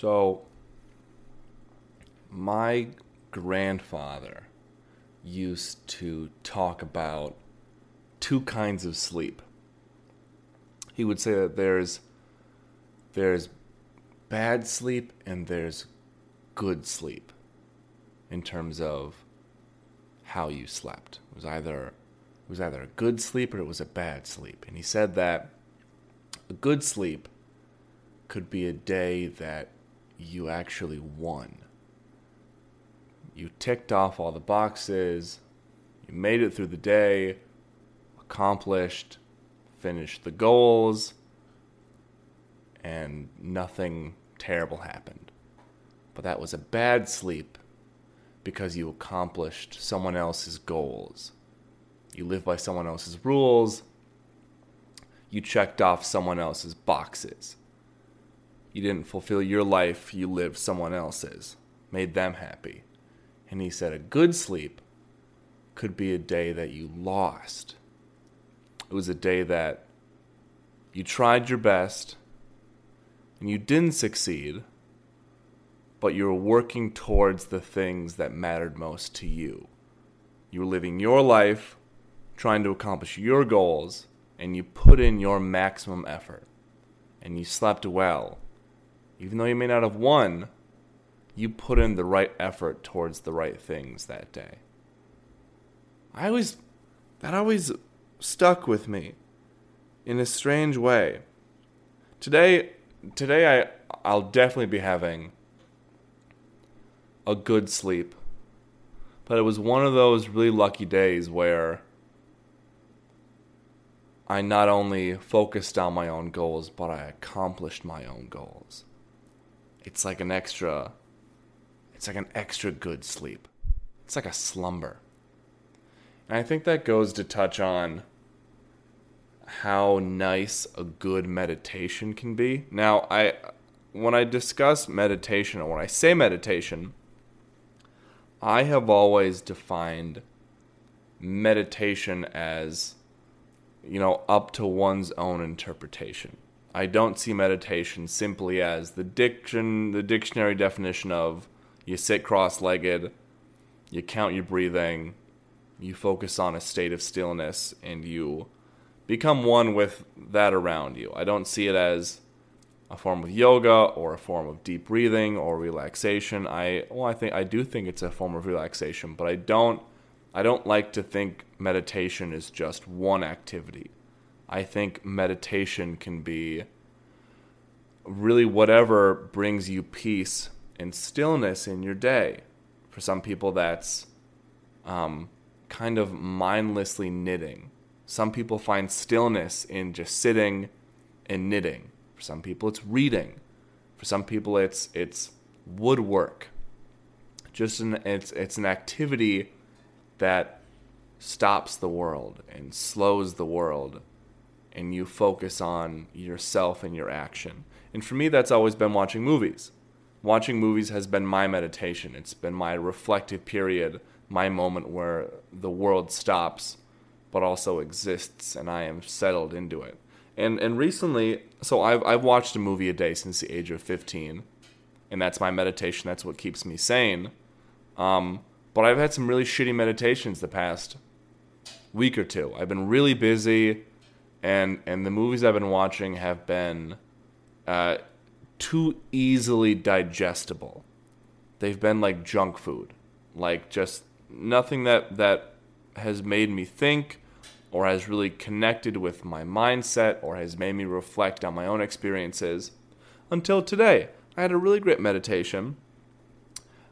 So, my grandfather used to talk about two kinds of sleep. He would say that there's there's bad sleep and there's good sleep in terms of how you slept. It was either it was either a good sleep or it was a bad sleep. And he said that a good sleep could be a day that you actually won. You ticked off all the boxes, you made it through the day, accomplished, finished the goals, and nothing terrible happened. But that was a bad sleep because you accomplished someone else's goals. You lived by someone else's rules. You checked off someone else's boxes. You didn't fulfill your life, you lived someone else's, made them happy. And he said a good sleep could be a day that you lost. It was a day that you tried your best and you didn't succeed but you were working towards the things that mattered most to you. You were living your life, trying to accomplish your goals, and you put in your maximum effort. And you slept well. Even though you may not have won, you put in the right effort towards the right things that day. I always, that always stuck with me in a strange way. Today, today I, I'll definitely be having a good sleep. But it was one of those really lucky days where I not only focused on my own goals, but I accomplished my own goals. It's like an extra it's like an extra good sleep. It's like a slumber. And I think that goes to touch on how nice a good meditation can be. Now, I when I discuss meditation or when I say meditation, I have always defined meditation as, you know, up to one's own interpretation. I don't see meditation simply as the diction, the dictionary definition of you sit cross-legged, you count your breathing, you focus on a state of stillness, and you become one with that around you. I don't see it as a form of yoga or a form of deep breathing or relaxation. I well, I think I do think it's a form of relaxation, but I don't I don't like to think meditation is just one activity. I think meditation can be really whatever brings you peace and stillness in your day. For some people, that's um, kind of mindlessly knitting. Some people find stillness in just sitting and knitting. For some people, it's reading. For some people, it's it's woodwork. Just an it's it's an activity that stops the world and slows the world, and you focus on yourself and your action. And for me, that's always been watching movies. Watching movies has been my meditation. It's been my reflective period, my moment where the world stops, but also exists, and I am settled into it. And and recently, so I've I've watched a movie a day since the age of 15, and that's my meditation. That's what keeps me sane. Um, but I've had some really shitty meditations the past week or two. I've been really busy, and and the movies I've been watching have been uh, too easily digestible. They've been like junk food, like just nothing that that has made me think or has really connected with my mindset or has made me reflect on my own experiences until today. I had a really great meditation.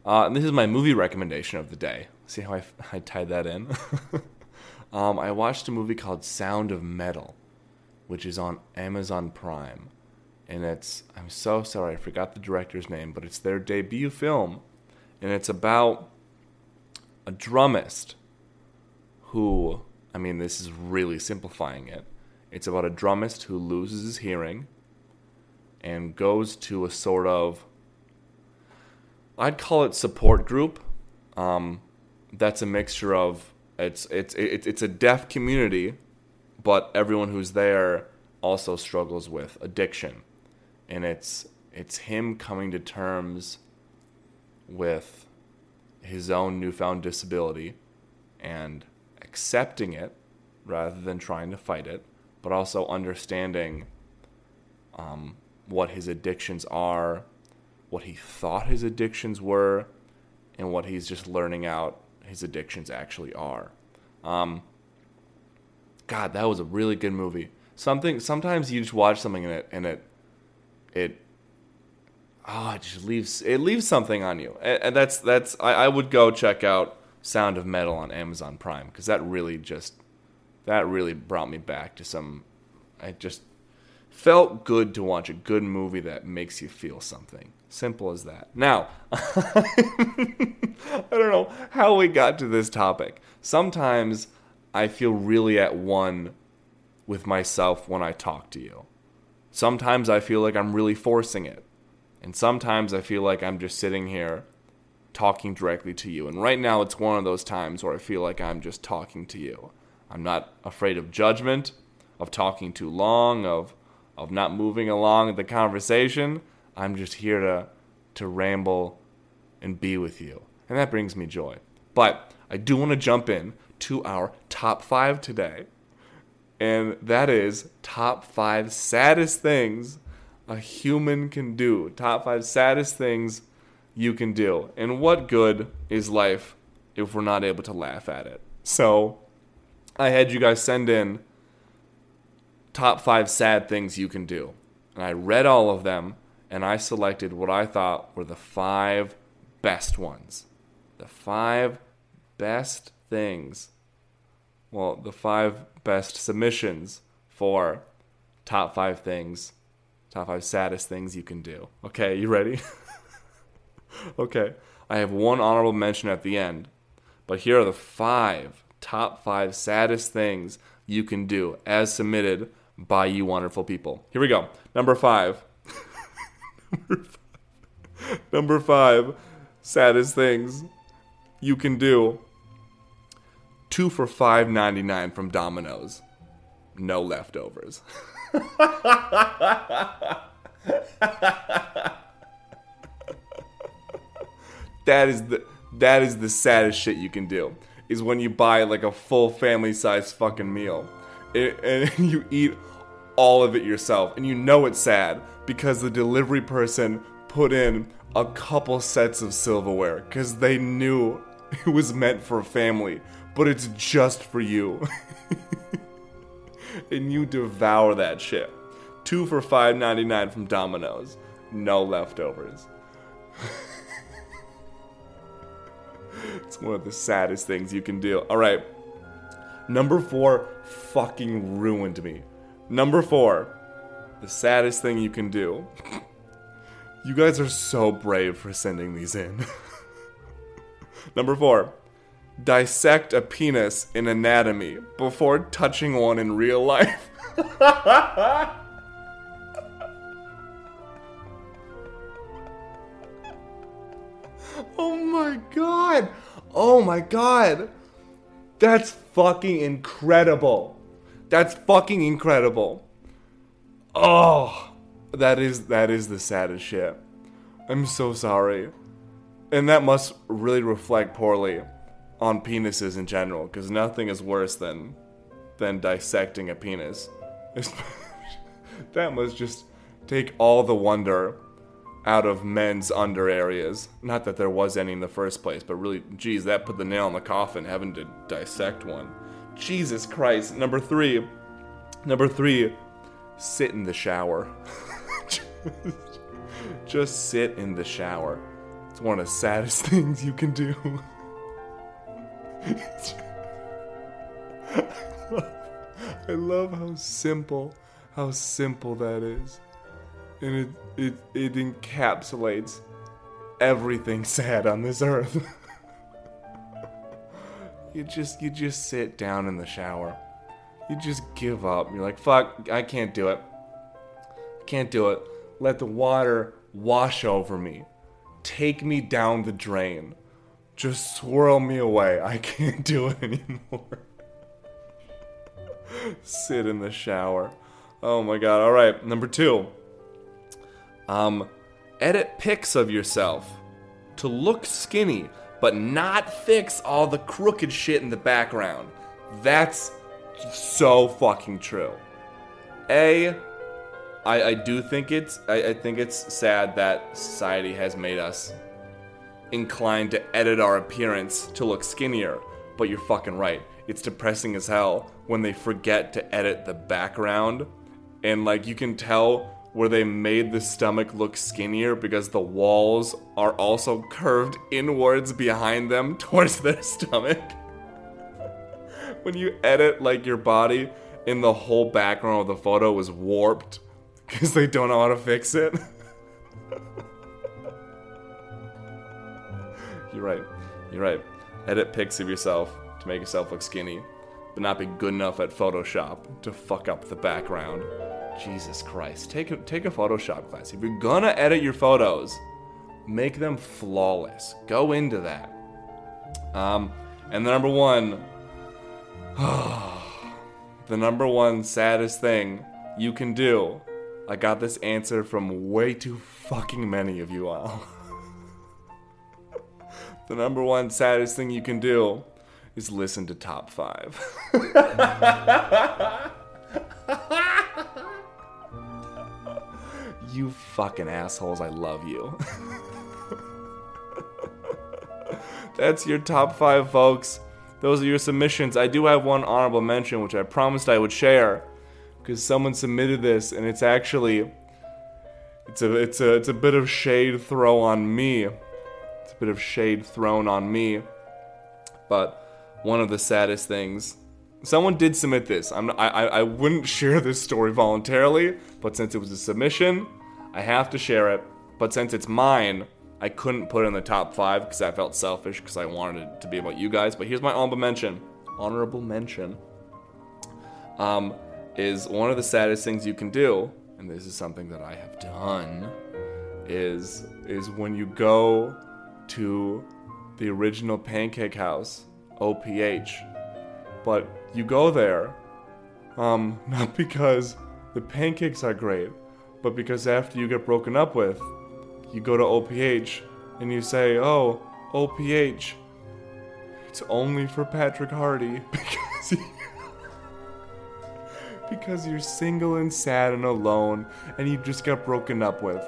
Uh, and this is my movie recommendation of the day. See how I, I tied that in? um, I watched a movie called Sound of Metal, which is on Amazon Prime. And it's, I'm so sorry, I forgot the director's name, but it's their debut film. And it's about a drummist who I mean, this is really simplifying it. It's about a drummist who loses his hearing and goes to a sort of, I'd call it support group. Um, that's a mixture of it's it's it's it's a deaf community, but everyone who's there also struggles with addiction, and it's It's him coming to terms with his own newfound disability and accepting it rather than trying to fight it, but also understanding um, what his addictions are, what he thought his addictions were, and what he's just learning out his addictions actually are. Um, God, that was a really good movie. Something sometimes you just watch something and it and it it oh it just leaves it leaves something on you. And, and that's that's I, I would go check out Sound of Metal on Amazon Prime because that really just that really brought me back to some I just felt good to watch a good movie that makes you feel something. Simple as that. Now, I don't know how we got to this topic. Sometimes I feel really at one with myself when I talk to you. Sometimes I feel like I'm really forcing it. And sometimes I feel like I'm just sitting here talking directly to you. And right now it's one of those times where I feel like I'm just talking to you. I'm not afraid of judgment, of talking too long, of of not moving along the conversation. I'm just here to to ramble and be with you. And that brings me joy. But I do want to jump in to our top 5 today. And that is top 5 saddest things a human can do. Top 5 saddest things you can do. And what good is life if we're not able to laugh at it? So, I had you guys send in top five sad things you can do. And I read all of them and I selected what I thought were the five best ones. The five best things. Well, the five best submissions for top five things, top five saddest things you can do. Okay, you ready? okay, I have one honorable mention at the end, but here are the five top five saddest things you can do as submitted by you wonderful people. Here we go. Number five. Number five. Saddest things you can do. Two for five ninety nine from Domino's. No leftovers. that is the that is the saddest shit you can do. Is when you buy like a full family size fucking meal and you eat all of it yourself and you know it's sad because the delivery person put in a couple sets of silverware because they knew it was meant for a family but it's just for you. And you devour that shit. Two for 5.99 from domino's. No leftovers. It's one of the saddest things you can do. All right. Number four fucking ruined me. Number four, the saddest thing you can do. you guys are so brave for sending these in. Number four, dissect a penis in anatomy before touching one in real life. oh my god! Oh my god! That's fucking incredible. That's fucking incredible. Oh, that is that is the saddest shit. I'm so sorry. And that must really reflect poorly on penises in general cuz nothing is worse than than dissecting a penis. that must just take all the wonder out of men's under areas. Not that there was any in the first place, but really, geez, that put the nail in the coffin having to dissect one. Jesus Christ. Number three. Number three, sit in the shower. just, just sit in the shower. It's one of the saddest things you can do. I love how simple, how simple that is. And it, it, it encapsulates everything sad on this earth. You just you just sit down in the shower. You just give up. You're like, fuck, I can't do it. I can't do it. Let the water wash over me. Take me down the drain. Just swirl me away. I can't do it anymore. sit in the shower. Oh my god. All right, number 2. Um edit pics of yourself to look skinny, but not fix all the crooked shit in the background. That's so fucking true. A, I, I do think it's I, I think it's sad that society has made us inclined to edit our appearance to look skinnier, but you're fucking right. It's depressing as hell when they forget to edit the background and like you can tell where they made the stomach look skinnier because the walls are also curved inwards behind them towards their stomach. when you edit like your body and the whole background of the photo is warped because they don't know how to fix it. You're right. You're right. Edit pics of yourself to make yourself look skinny, but not be good enough at Photoshop to fuck up the background. Jesus Christ. Take a, take a Photoshop class. If you're gonna edit your photos, make them flawless. Go into that. Um, and the number one, the number one saddest thing you can do. I got this answer from way too fucking many of you all. the number one saddest thing you can do is listen to top five. you fucking assholes, I love you. That's your top five, folks. Those are your submissions. I do have one honorable mention, which I promised I would share, because someone submitted this, and it's actually it's a it's a it's a bit of shade throw on me. A bit of shade thrown on me. But one of the saddest things someone did submit this. I'm, I, I wouldn't share this story voluntarily, but since it was a submission, I have to share it. But since it's mine, I couldn't put it in the top five because I felt selfish because I wanted it to be about you guys. But here's my honorable mention. Honorable mention. Um, is one of the saddest things you can do, and this is something that I have done, is is when you go to the original pancake house, OPH, but you go there, um, not because the pancakes are great, but because after you get broken up with, you go to OPH and you say, "Oh, OPH, it's only for Patrick Hardy because he, because you're single and sad and alone and you just got broken up with."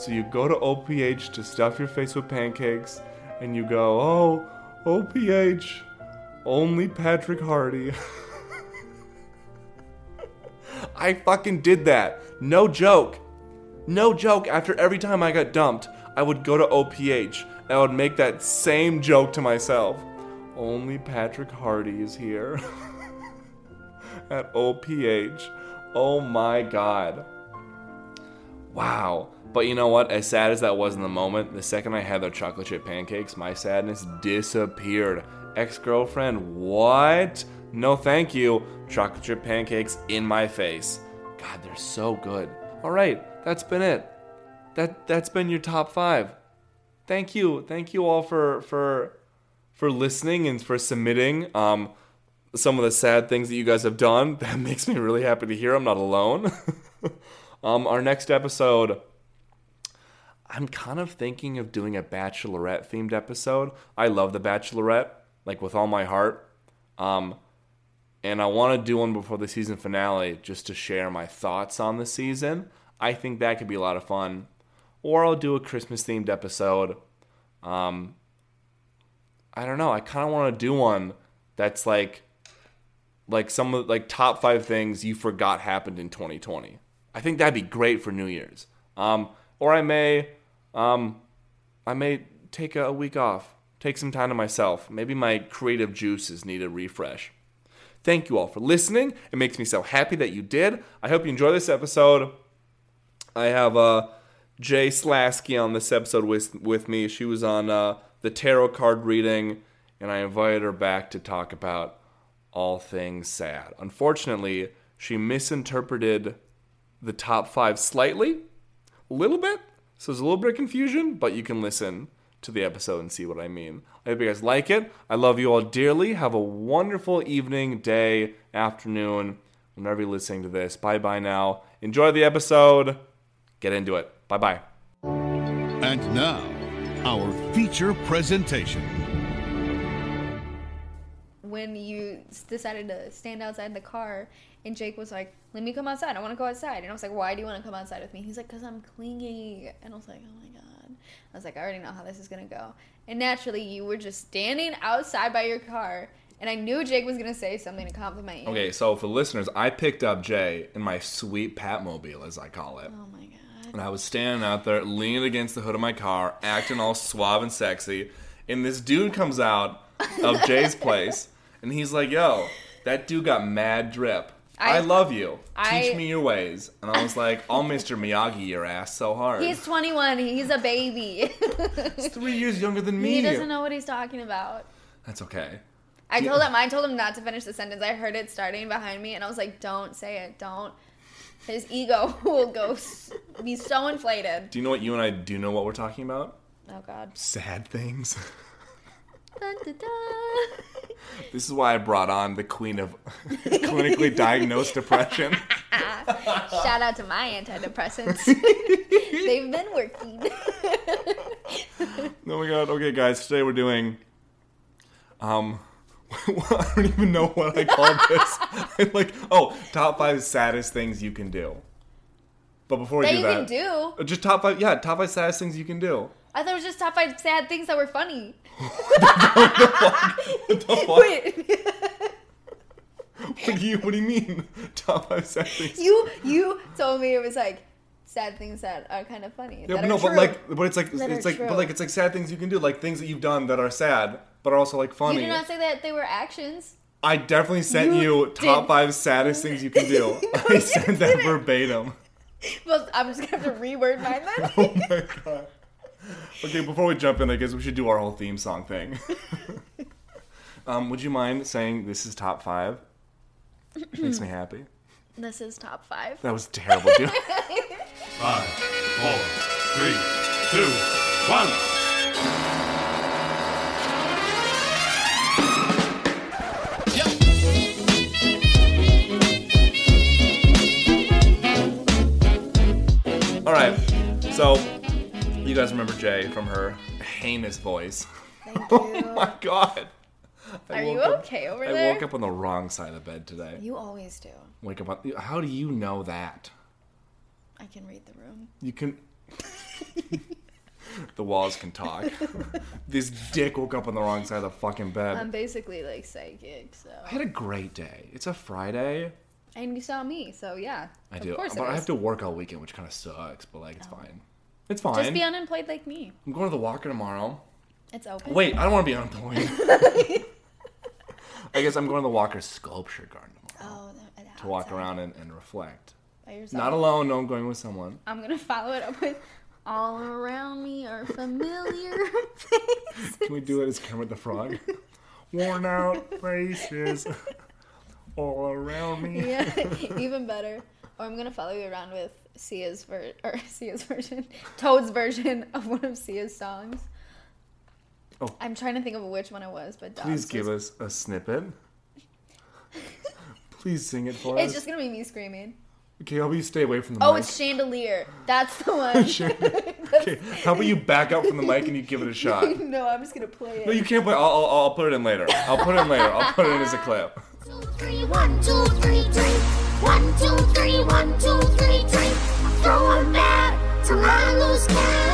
So you go to OPH to stuff your face with pancakes and you go, "Oh, OPH, only Patrick Hardy." I fucking did that. No joke. No joke. After every time I got dumped, I would go to OPH and I would make that same joke to myself. Only Patrick Hardy is here. At OPH. Oh my god. Wow. But you know what? As sad as that was in the moment, the second I had their chocolate chip pancakes, my sadness disappeared. Ex girlfriend, what? No thank you. Chocolate chip pancakes in my face. God, they're so good. All right, that's been it. That that's been your top 5. Thank you. Thank you all for for for listening and for submitting um some of the sad things that you guys have done. That makes me really happy to hear I'm not alone. um our next episode I'm kind of thinking of doing a bachelorette themed episode. I love the bachelorette like with all my heart. Um and I want to do one before the season finale just to share my thoughts on the season. I think that could be a lot of fun. Or I'll do a Christmas themed episode. Um, I don't know. I kind of want to do one that's like like some of like top five things you forgot happened in 2020. I think that'd be great for New Year's. Um, or I may um, I may take a week off, take some time to myself. Maybe my creative juices need a refresh. Thank you all for listening. It makes me so happy that you did. I hope you enjoy this episode. I have uh, Jay Slaske on this episode with, with me. She was on uh, the tarot card reading, and I invited her back to talk about all things sad. Unfortunately, she misinterpreted the top five slightly, a little bit. So there's a little bit of confusion, but you can listen to the episode and see what I mean. I hope you guys like it. I love you all dearly. Have a wonderful evening, day, afternoon, whenever you're listening to this. Bye bye now. Enjoy the episode. Get into it. Bye bye. And now, our feature presentation. when you s- decided to stand outside the car and Jake was like, "Let me come outside. I want to go outside." And I was like, "Why do you want to come outside with me?" He's like, "Cause I'm clingy." And I was like, "Oh my god." I was like, "I already know how this is gonna go." And naturally, you were just standing outside by your car, and I knew Jake was gonna say something to compliment you. Okay, so for listeners, I picked up Jay in my sweet Patmobile, as I call it. Oh my god. And I was standing out there, leaning against the hood of my car, acting all suave and sexy. And this dude comes out of Jay's place, and he's like, "Yo, that dude got mad drip. I, I- love you. Teach me your ways." And I was like, oh, "I'll Mr. Miyagi your ass so hard." He's 21. He's a baby. He's three years younger than me. he doesn't know what he's talking about. That's okay. I Yeah. told him I told him not to finish the sentence. I heard it starting behind me, and I was like, "Don't say it. Don't." His ego will go be so inflated. Do you know what you and I do know what we're talking about? Oh God. Sad things. This is why I brought on the queen of clinically diagnosed depression. Shout out to my antidepressants. They've been working. Oh my god. Okay, guys. Today we're doing. Um, I don't even know what I called this. Like, oh, top five saddest things you can do. But before we that do you that, can do. Just top five. Yeah, top five saddest things you can do. I thought it was just top five sad things that were funny. What the fuck? Wait, What do you What do you mean? Top five sad things. you you told me it was like sad things that are kind of funny. Yeah, that but are no, but true. like, but it's like, That it's are like, but like, it's like sad things you can do, like things that you've done that are sad, but are also like you funny. did not say that they were actions. I definitely sent You you, top did- five saddest things you can do. I sent that verbatim. Well, I'm just gonna have to reword mine then. Oh my god. Okay, before we jump in, I guess we should do our whole theme song thing. um, would you mind saying this is top five? Makes me happy. This is top five. That was terrible, dude. Five, four, three, two, one. All right, so you guys remember Jay from her heinous voice? Thank Oh my god. I Are you up- okay over I there? I woke up on the wrong side of the bed today. You always do. Wake up on. How do you know that? I can read the room. You can. the walls can talk. this dick woke up on the wrong side of the fucking bed. I'm basically like psychic, so I had a great day. It's a Friday. and you saw me, so yeah. I of do, course but I have to work all weekend, which kind of sucks. But like, it's oh. fine. It's fine. Just be unemployed like me. I'm going to the Walker tomorrow. It's open. Wait, I don't want to be unemployed. I guess I'm going to the Walker Sculpture Garden tomorrow Oh, to walk outside around and, and reflect. by yourself. Not alone. No, I'm going with someone. I'm gonna follow it up with all around me are familiar faces. Can we do it as Kermit the Frog? Worn out faces all around me. Yeah, even better. Or I'm gonna follow you around with Sia's ver- or Sia's version, Toad's version of one of Sia's songs. Oh. I'm trying to think of which one it was, but Please give was- us a snippet. Please sing it for It's us. It's just gonna be me screaming. Okay, how about you stay away from the Oh, mic? it's Chandelier. That's the one. okay, how about you back up from the mic and you give it a shot? no, I'm just gonna play it. No, you can't play. I'll, I'll, I'll put it in later. I'll put it in later. I'll put it in as a clip. two, three, one, two, three, drink. One, two, three, one, two, three, drink. I'm throwing back till I lose count.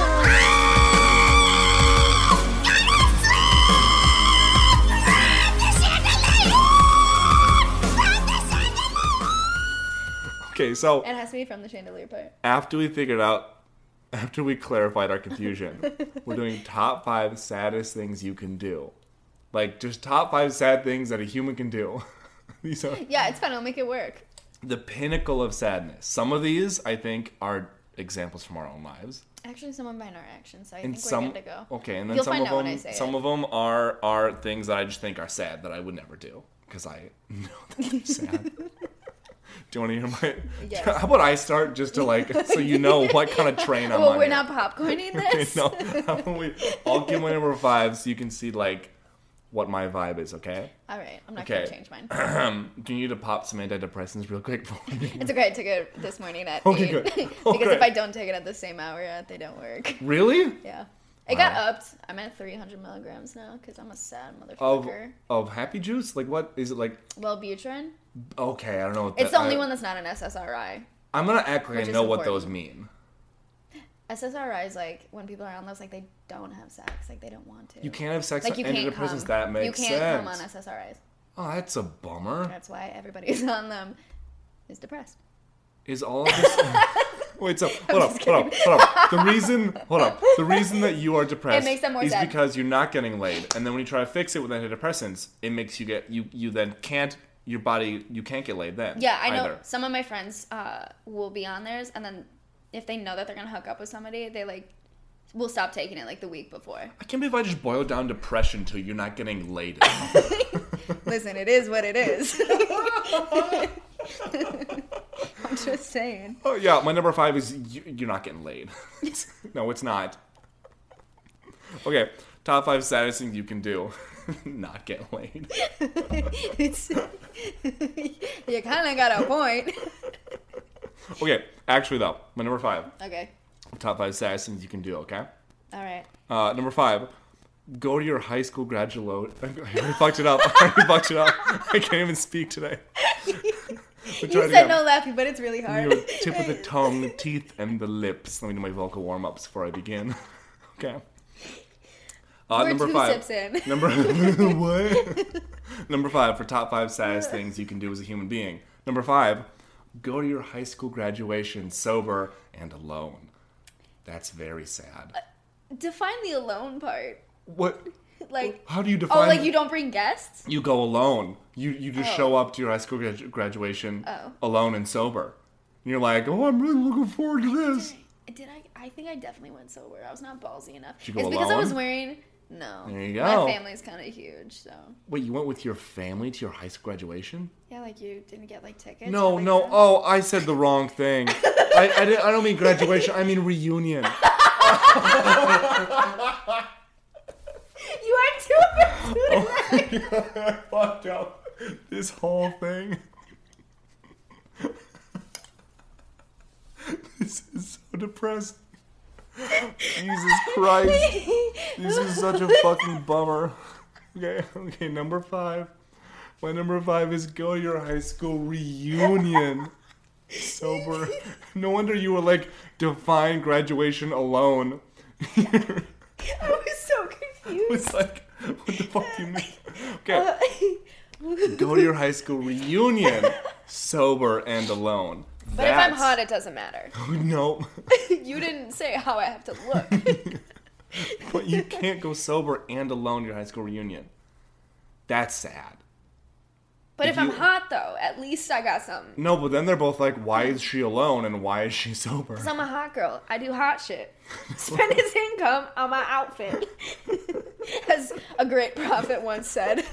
Okay, so It has to be from the Chandelier part. after we figured out, after we clarified our confusion, we're doing top five saddest things you can do. Like, just top five sad things that a human can do. These are Yeah, it's fun. I'll make it work. The pinnacle of sadness. Some of these, I think, are examples from our own lives. Actually, some of mine are actions, so I And think some, we're good to go. okay, and then You'll some of them, when I say some it. of them are are things that I just think are sad that I would never do because I know that they're sad. Do you want to hear my? Yes. How about I start just to like, so you know what kind of train I'm well, on? we're here. not popcorning this. no, how about we, I'll give my number five so you can see like what my vibe is, okay? All right, I'm not Okay. gonna change mine. Do you need to pop some antidepressants real quick? we begin? It's okay. I took it this morning at Okay, eight good. because Okay. if I don't take it at the same hour, uh, they don't work. really? Yeah, it got Wow. upped. I'm at 300 milligrams now because I'm a sad Of motherfucker. of happy juice? Like what is it like? Wellbutrin. Okay, I don't know. What It's that- the only I- one that's not an SSRI. I'm gonna act like I know what those mean. SSRI is like when people are on those, like they don't have sex, like they don't want to. You can't have sex like on you can't antidepressants. come. That makes sense. you can't sense. come on SSRIs. oh, that's a bummer. That's why everybody who's on them is depressed. Is all of this? Wait, so hold up, hold up, hold up. The reason, hold up, the reason that you are depressed makes them more is sad. because you're not getting laid, and then when you try to fix it with antidepressants, it makes you get you you then can't your body you can't get laid then. Yeah, I know. either. Some of my friends uh, will be on theirs, and then if they know that they're gonna hook up with somebody, they like will stop taking it like the week before. I can't believe I just boiled down depression to you're not getting laid. Listen, it is what it is. I'm just saying. oh yeah, my number five is you, you're not getting laid. no, it's not. Okay, top five saddest things you can do. not get laid. You kind of got a point. Okay, actually though, my number five. Okay. Top five saddest things you can do. Okay. All right. Uh, number five, go to your high school graduate. I already fucked it up. I already fucked it up. I can't even speak today. You said no laughing, but it's really hard. Your tip of the tongue, the teeth, and the lips. Let me do my vocal warm ups before I begin. okay. Uh, We're number two five. sips in. Number what? number five for top five saddest things you can do as a human being. Number five, go to your high school graduation sober and alone. That's very sad. Uh, define the alone part. What? Like, How do you define? oh, like you don't bring guests? You go alone. You you just Oh. show up to your high school gradu- graduation Oh. alone and sober. And you're like, oh, I'm really looking forward to this. Did I? I think I definitely went sober. I was not ballsy enough. Did you go it's because I was wearing. No. There you go. My family's kind of huge, so Wait, you went with your family to your high school graduation? Yeah. Like you didn't get like tickets. No, like, no. that? Oh, I said the wrong thing. I, I, I don't mean graduation. I mean reunion. You are too. oh, I fucked up this whole thing. this is so depressing. Jesus Christ. This is such a fucking bummer. Okay, okay, number five. My number five is go to your high school reunion. Sober. No wonder you were like, define graduation alone. I was so confused. It's like, what the fuck do you mean? Okay, uh, go to your high school reunion, sober and alone. But if I'm hot, it doesn't matter. Oh, no, you didn't say how I have to look. but you can't go sober and alone to your high school reunion. That's sad. But If if I'm hot though, at least I got something. No, but then they're both like, why is she alone and why is she sober? Cause I'm a hot girl. I do hot shit. Spend his income on my outfit. As a great prophet once said.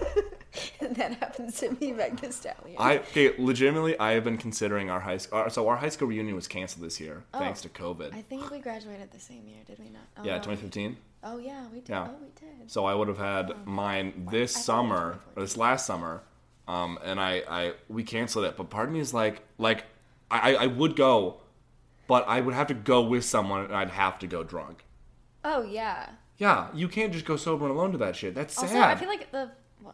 and that happens to me, Meg Stallion. I okay, legitimately, I have been considering our high school. So our high school reunion was canceled this year oh, thanks to COVID. I think we graduated the same year, did we not? Oh, yeah, um, no. 2015. Oh yeah, we did. Yeah. Oh, we did. So I would have had um, mine this I thought it was summer or this last summer, um, and I, I we canceled it. But part of me is like, like I, I would go, but I would have to go with someone, and I'd have to go drunk. Oh yeah. Yeah, you can't just go sober and alone to that shit. That's sad. Also, I feel like the.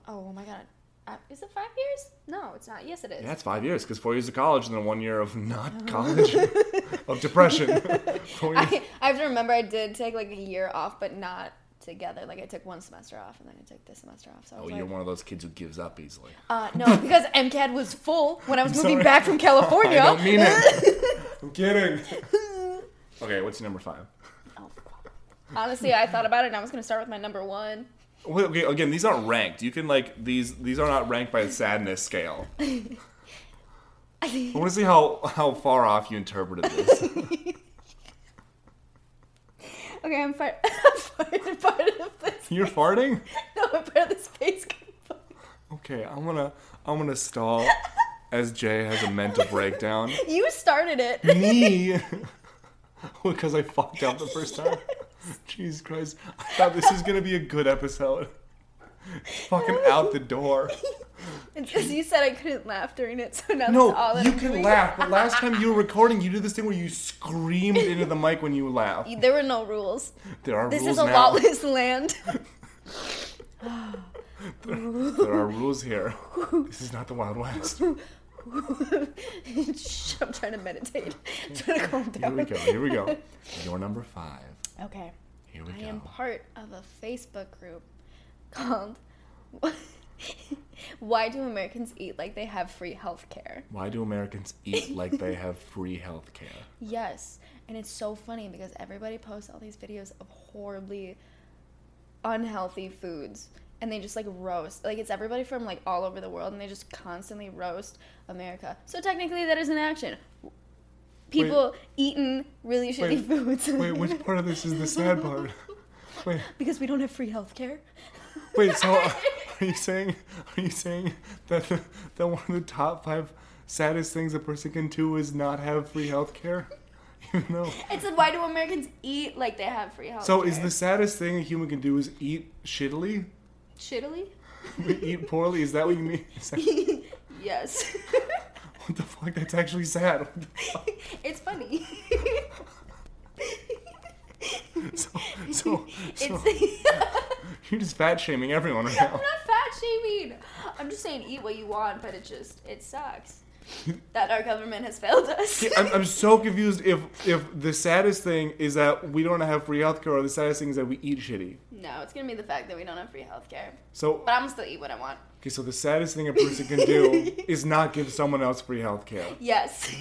Oh my god. Uh, is it five years? No, it's not. Yes, it is. yeah, it's five years because four years of college and then one year of not college of depression. I, I have to remember I did take like a year off, but not together. Like I took one semester off and then I took this semester off. So Oh, you're like, one of those kids who gives up easily. uh, no, because MCAT was full when I was moving sorry. back from California. I don't mean it. I'm kidding. Okay, what's your number five? Oh, Honestly, I thought about it and I was gonna start with my number one. Wait, okay, again, these aren't ranked. You can like these. These are not ranked by the sadness scale. I want to see how how far off you interpreted this. Okay, I'm part, I'm part, part of this. You're farting. No, I'm part of the space component. Okay, I'm gonna I'm gonna stall as Jay has a mental breakdown. You started it. Me, because I fucked up the first time. Jesus Christ! I thought this was gonna be a good episode. fucking out the door. It's because you said I couldn't laugh during it, so now No, that's all that you I'm can doing. laugh, but last time you were recording, you did this thing where you screamed into the mic when you laughed. There were no rules. There are This rules This is a now. lawless land. There are rules here. This is not the Wild West. I'm trying to meditate. I'm trying to calm Here we go. Here we go. Your number five. Okay. Here we I go. I am part of a Facebook group called Why Do Americans Eat Like They Have Free Health Care? Why do Americans eat like they have free health care? Yes. And it's so funny because everybody posts all these videos of horribly unhealthy foods. And they just like roast. Like it's everybody from like all over the world and they just constantly roast America. So technically that is an action. People eating really shitty Wait, foods. Wait, which part of this is the sad part? Wait, because we don't have free health care. Wait. So, are you saying? Are you saying that the, that one of the top five saddest things a person can do is not have free health care? Even though. It said, why do Americans eat like they have free health So, is the saddest thing a human can do is eat shittily? Shittily? eat poorly? Is that what you mean? That, Yes. what the fuck? That's actually sad. What the fuck? it's funny. So, so, so you're just fat shaming everyone right now. I'm not fat shaming. I'm just saying eat what you want, but it just it sucks that our government has failed us. I'm, I'm so confused if if the saddest thing is that we don't have free healthcare or the saddest thing is that we eat shitty. no, it's gonna be the fact that we don't have free healthcare. So But I'm gonna still eat what I want. okay, so the saddest thing a person can do is not give someone else free healthcare. Yes.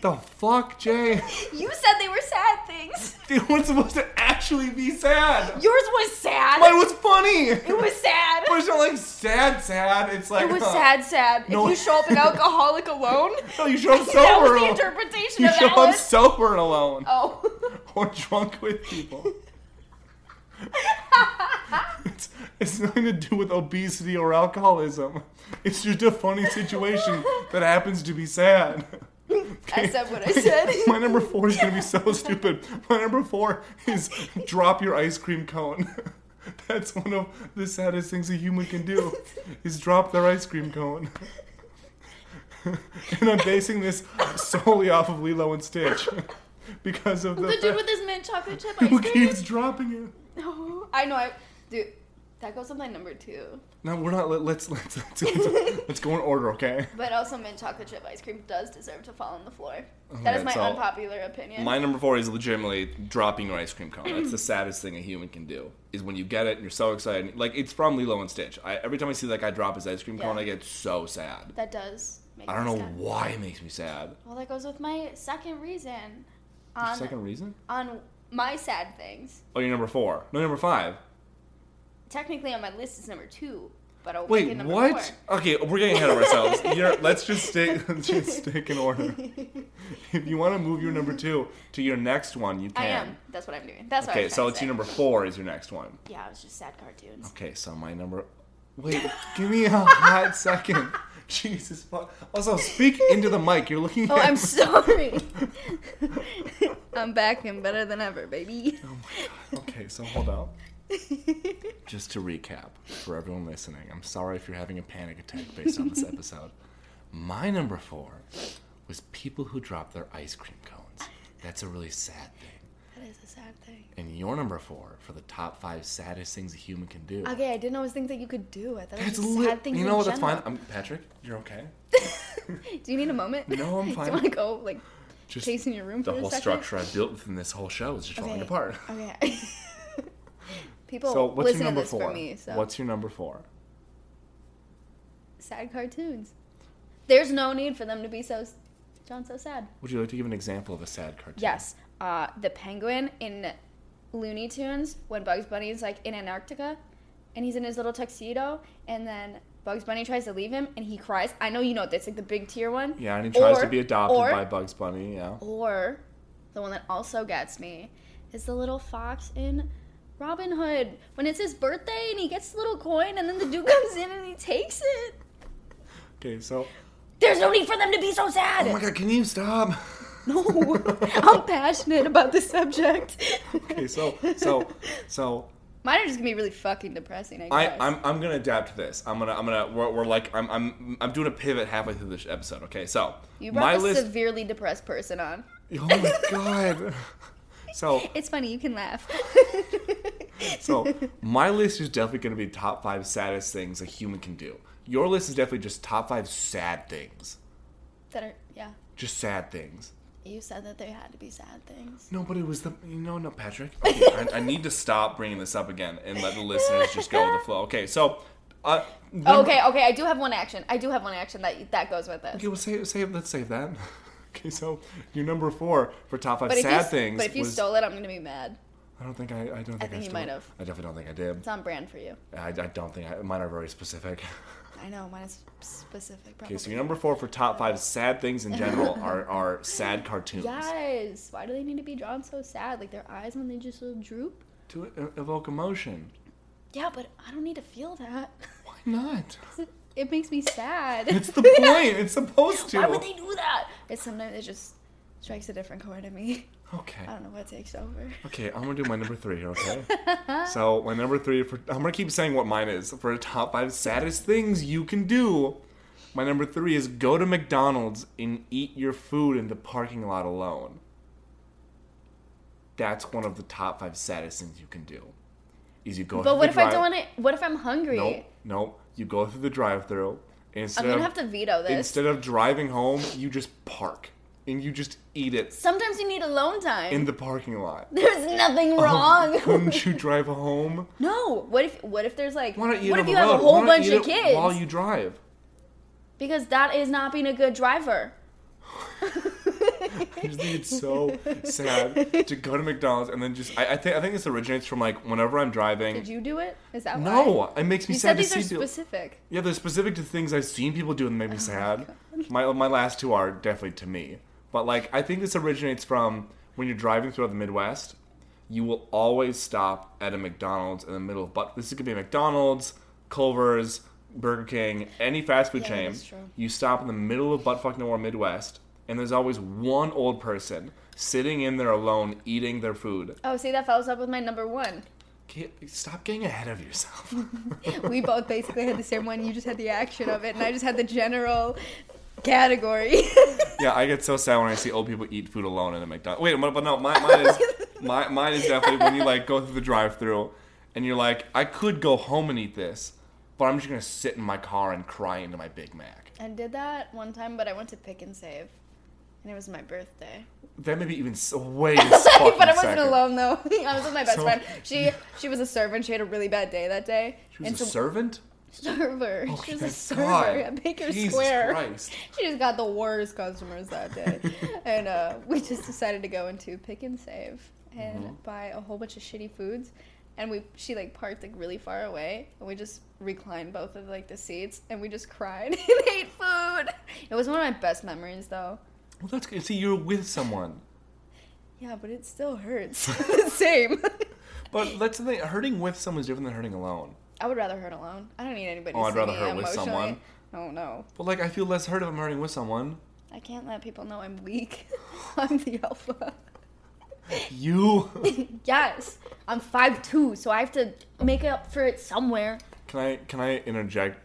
The fuck, Jay? you said they were sad things. They weren't supposed to actually be sad. Yours was sad. Mine was funny. it was sad. But it's not like sad, sad. It's like It was uh, sad, sad. No. If you show up an alcoholic alone, No, you show up sober. that was the alone. interpretation You of show that up sober and alone, Oh. or drunk with people. it's, it's nothing to do with obesity or alcoholism. It's just a funny situation that happens to be sad. I said what I said. My number four is gonna be so stupid. My number four is drop your ice cream cone. That's one of the saddest things a human can do, is drop their ice cream cone. and I'm basing this solely off of Lilo and Stitch. Because of the, the dude with his mint chocolate chip ice who cream. keeps dropping it. No, I know. I dude, that goes on my number two. No, we're not. Let, let's let's let's, let's let's go in order, okay? But also, mint chocolate chip ice cream does deserve to fall on the floor. Okay, that is my so unpopular opinion. My number four is legitimately dropping your ice cream cone. That's the saddest thing a human can do. Is when you get it and you're so excited. Like it's from Lilo and Stitch. I, every time I see that guy drop his ice cream cone, I get so sad. that does. Make I don't know sad. why it makes me sad. Well, that goes with my second reason. On Second reason? on my sad things. Oh, you're number four. No, number five. Technically, on my list is number two, but I'll Wait, number what? four. Okay, we're getting ahead of ourselves. You're, let's just. Let's just stick in order. If you want to move your number two to your next one, you can. I am. That's what I'm doing. That's Okay, so it's to your number four is your next one. Yeah, it was just sad cartoons. Okay, so my number. Wait, give me a hot second. Jesus fuck. Also, speak into the mic. You're looking. Oh, at I'm sorry. I'm back and better than ever, baby. Oh my god. Okay, so hold up. Just to recap for everyone listening, I'm sorry if you're having a panic attack based on this episode. My number four was people who drop their ice cream cones. That's a really sad thing. That is a sad thing. And your number four for the top five saddest things a human can do. Okay, I didn't always think that you could do. I thought it That's was just sad things You know what? That's fine. I'm Patrick. You're okay. Do you need a moment? No, I'm fine. Do you want to go like Just chasing your room the for whole structure I built within this whole show is just falling apart. Okay. People So what's listen your number to this four? for me. So What's your number four? sad cartoons. There's no need for them to be so John so sad. Would you like to give an example of a sad cartoon? Yes, uh, the penguin in Looney Tunes when Bugs Bunny is like in Antarctica, and he's in his little tuxedo, and then Bugs Bunny tries to leave him, and he cries. I know you know this, like the big tier one. Yeah, and he tries Or- to be adopted or- by Bugs Bunny. Yeah. Or the one that also gets me is the little fox in Robin Hood when it's his birthday and he gets the little coin, and then the dude comes in and he takes it. Okay, so. There's no need for them to be so sad. Oh my god, can you stop? No, I'm passionate about the subject. Okay, so so so Mine are just gonna be really fucking depressing. I I, guess. I'm, I'm gonna adapt to this. I'm gonna I'm gonna we're, we're like I'm, I'm I'm doing a pivot halfway through this episode. Okay, so you my brought a list. severely depressed person on. Oh my god. So It's funny. You can laugh. so my list is definitely gonna be top five saddest things a human can do. Your list is definitely just top five sad things. that are yeah. Just sad things. You said that there had to be sad things. No, but it was the you know no Patrick. Okay, I, I need to stop bringing this up again and let the listeners just go with the flow. Okay, so uh, number- okay, okay. I do have one action. I do have one action that that goes with this. Okay, well save save let's save that. Okay, so your number four for top five But if you, sad things. but if you was, stole it, I'm gonna be mad. I don't think I. I don't think I, think you might have. I definitely don't think I did. It's on brand for you. I, I don't think I, mine are very specific. I know mine is specific. Probably. Okay, so your number four for top five sad things in general are are sad cartoons Yes. Why do they need to be drawn so sad? Like their eyes when they just so droop. to evoke emotion. Yeah, but I don't need to feel that. Why not? It makes me sad. It's the point. It's supposed to. Why would they do that? It's sometimes it just strikes a different chord in me. Okay. I don't know what takes over. Okay, I'm gonna do my number three here, okay? so my number three for I'm gonna keep saying what mine is for the top five saddest things you can do. My number three is go to McDonald's and eat your food in the parking lot alone. That's one of the top five saddest things you can do. Is you go. But through what the if I drive- don't want to? What if I'm hungry? Nope, nope. You go through the drive-through. Instead I'm gonna of have to veto this. instead of driving home, you just park and you just eat it Sometimes you need alone time. in the parking lot. There's nothing oh, wrong. Couldn't you drive home? no. What if? What if there's like? Why not eat what if you have a whole Why bunch of kids? while you drive? Because that is not being a good driver. I just think it's so sad to go to McDonald's and then just. I, I think I think this originates from like whenever I'm driving. Did you do it? Is that why? no, it makes me You sad said to these see are people. specific. Yeah, they're specific to things I've seen people do and make me Oh sad. My my last two are definitely to me, but like I think this originates from when you're driving throughout the Midwest. You will always stop at a McDonald's in the middle of but this could be a McDonald's, Culver's, Burger King, any fast food Yeah, chain. You stop in the middle of butt fuck nowhere Midwest, and there's always one old person sitting in there alone eating their food. Oh, see, that follows up with my number one. Stop getting ahead of yourself. We both basically had the same one. You just had the action of it, and I just had the general category. Yeah, I get so sad when I see old people eat food alone in a McDonald's. Wait, but but no, mine, mine is my, mine is definitely when you like go through the drive-through and you're like, I could go home and eat this, but I'm just gonna sit in my car and cry into my Big Mac. I did that one time, but I went to Pick and Save, and it was my birthday. That may be even so, way this but I wasn't second. alone though. I was with my best So- friend. She she was a servant. She had a really bad day that day. She was and a so- servant. Server. Oh, she was a server God. at Baker Jesus Square. Christ. She just got the worst customers that day, and uh, we just decided to go into Pick and Save and Mm-hmm. buy a whole bunch of shitty foods. And we she like parked like really far away, and we just reclined both of like the seats, and we just cried and ate food. It was one of my best memories though. Well, that's good. See, you're with someone. Yeah, but it still hurts. same. But that's the thing. Hurting with someone is different than hurting alone. I would rather hurt alone. I don't need anybody. Oh, I'd rather hurt with someone. Oh no, But like, I feel less hurt if I'm hurting with someone. I can't let people know I'm weak. I'm the alpha. You. Yes, I'm five two, so I have to make up for it somewhere. Can I can I interject?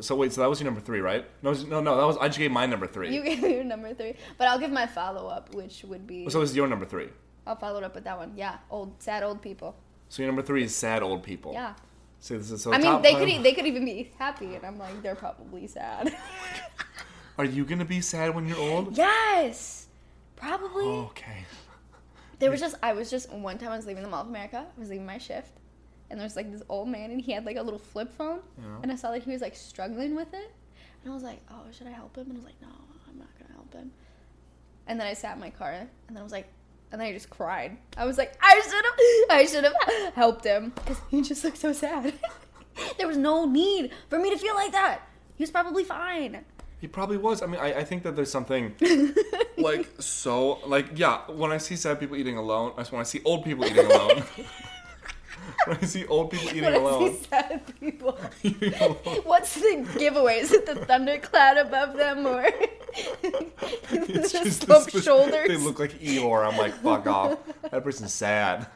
So wait, so that was your number three, right? No, no, no. That was I just gave my number three. You gave your number three, but I'll give my follow up, which would be so this is your number three. I'll follow it up with that one. Yeah, old sad old people. So your number three is sad old people. Yeah, So this is so. I mean they could e- they could even be happy, and I'm like they're probably sad. Are you gonna be sad when you're old? yes, probably. Okay. There was just I was just one time I was leaving the Mall of America. I was leaving my shift, and there was like this old man, and he had like a little flip phone, and I saw that he was like struggling with it, and I was like, oh, should I help him? And I was like, no, I'm not gonna help him. And then I sat in my car, and then I was like, and then I just cried. I was like, I should have, I should have helped him because he just looked so sad. there was no need for me to feel like that. He was probably fine. He probably was. I mean, I, I think that there's something like so like yeah. When I see sad people eating alone, I when I see old people eating alone. when I see old people eating When I alone. see sad people. What's the giveaway? Is it the thundercloud above them or the just spe- shoulders? They look like Eeyore. I'm like, fuck off. That person's sad.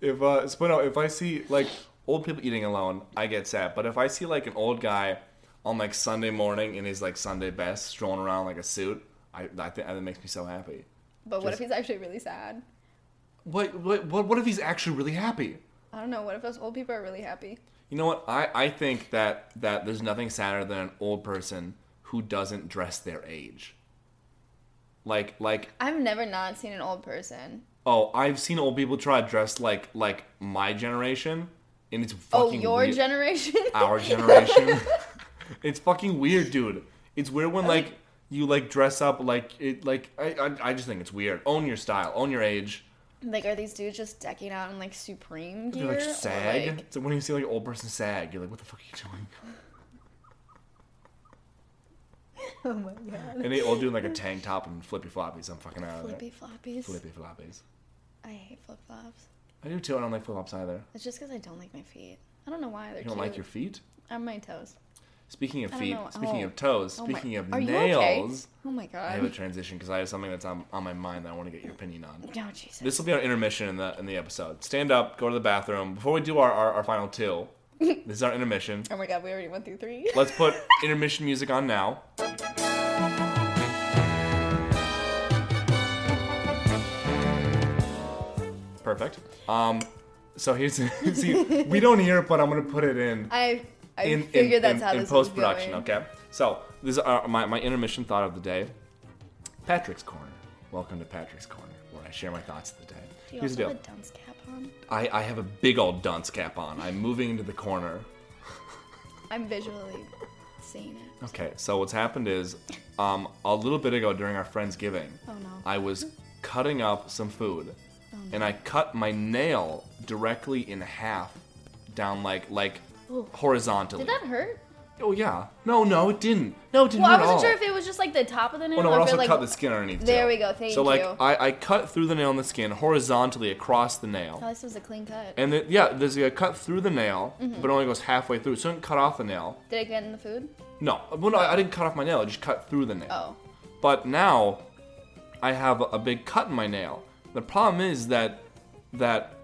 if uh, no, if I see like old people eating alone, I get sad. But if I see like an old guy on like Sunday morning in his like Sunday best, strolling around like a suit, I I think that makes me so happy. But what Just- if he's actually really sad? What what what what if he's actually really happy? I don't know. What if those old people are really happy? You know what? I, I think that, that there's nothing sadder than an old person who doesn't dress their age. Like like I've never not seen an old person. oh, I've seen old people try to dress like like my generation, and it's oh, fucking. Oh, your weird. generation? our generation. it's fucking weird, dude. It's weird when like you like dress up like it like I I, I just think it's weird. Own your style, own your age. Like, are these dudes just decking out in like Supreme gear? You're like Or, sag. like- So when you see like old person sag, you're like, what the fuck are you doing? oh my god. And they all doing like a tank top and flippy floppies. I'm fucking out of there. Flippy floppies. Flippy floppies. I hate flip flops. I do too. I don't like flip flops either. It's just because I don't like my feet. I don't know why. They're You don't cute. like your feet? On my toes. Speaking of feet, speaking Oh. of toes, Oh my- speaking of you okay? nails, Oh my god! I have a transition because I have something that's on, on my mind that I want to get your opinion on. No, Jesus. This will be our intermission in the in the episode. Stand up, go to the bathroom. Before we do our, our, our final two, this is our intermission. oh my god, we already went through three. Let's put intermission music on now. Perfect. Um, so here's see, we don't hear it, but I'm gonna put it in I I in, figured in, that's in, how in this post production. Okay. So this is our, my my intermission thought of the day. Patrick's corner. Welcome to Patrick's corner, where I share my thoughts of the day. Do you Here's the also deal. have a dunce cap on? I, I have a big old dunce cap on. I'm moving into the corner. I'm visually seeing it. Okay, so what's happened is, um, a little bit ago during our Friendsgiving, Oh no. I was cutting up some food, oh, no. and I cut my nail directly in half, down like like horizontally. Did that hurt? Oh yeah. No, no, it didn't. No, it didn't hurt. Well, I wasn't sure if it was just like the top of the nail Oh no, it also like cut the skin underneath. There too. we go, thank you. so like. I, I cut through the nail in the skin horizontally across the nail. Oh, this was a clean cut. And then, yeah, there's a cut through the nail, Mm-hmm. but it only goes halfway through. So it didn't cut off the nail. Did it get in the food? No, well, no, I didn't cut off my nail. I just cut through the nail. Oh. But now I have a, a big cut in my nail. The problem is that that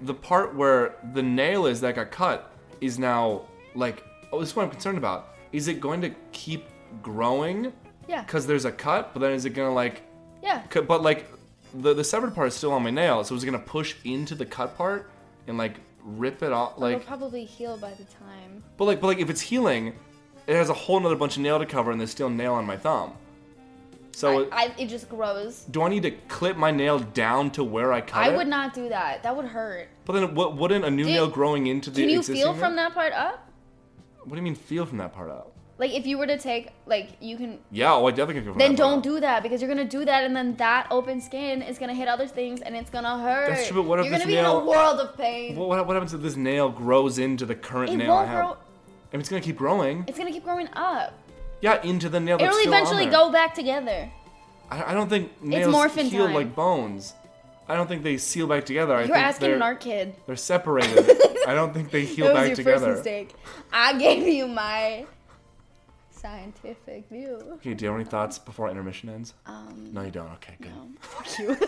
the part where the nail is that got cut is now like oh, this is what I'm concerned about. Is it going to keep growing? Yeah. Because there's a cut, but then is it gonna like? Yeah. c- But like the the severed part is still on my nail, so is it gonna push into the cut part and like rip it off? It'll Like, probably heal by the time. but like, but like if it's healing, it has a whole nother bunch of nail to cover, and there's still nail on my thumb. So I, I, it just grows. do I need to clip my nail down to where I cut it? I it? would not do that. That would hurt. But then, what, wouldn't a new nail growing into the Can you feel nail- from that part up? What do you mean feel from that part up? Like if you were to take like you can Yeah, oh, I definitely can feel from then don't do that because you're gonna do that and then that open skin is gonna hit other things and it's gonna hurt. That's true, but what if you're gonna be nail- in a world of pain. What, what, what happens if this nail grows into the current it nail I have? grow. I mean, it's gonna keep growing. It's gonna keep growing up. Yeah, into the nail. Still on eventually go back together. I, I don't think nails morphin' heal time. like bones. I don't think they seal back together. I You're think asking an art kid. They're separated. I don't think they heal That was back your together. first mistake. I gave you my scientific view. Okay, do you have any thoughts before intermission ends? Um, No, you don't. Okay, good. no. Fuck you.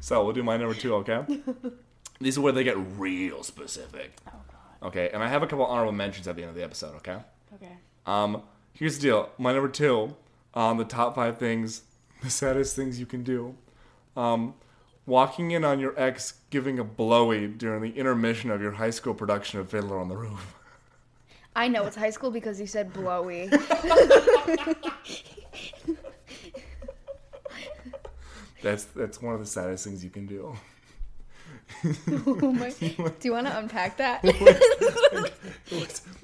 So we'll do my number two, okay? These are where they get real specific. Oh god. Okay, and I have a couple honorable mentions at the end of the episode, okay? Okay. Um, here's the deal. My number two, um, the top five things, the saddest things you can do. Um, walking in on your ex giving a blowy during the intermission of your high school production of Fiddler on the Roof. I know it's high school because you said blowy. That's that's one of the saddest things you can do. oh my. Do you want to unpack that? Do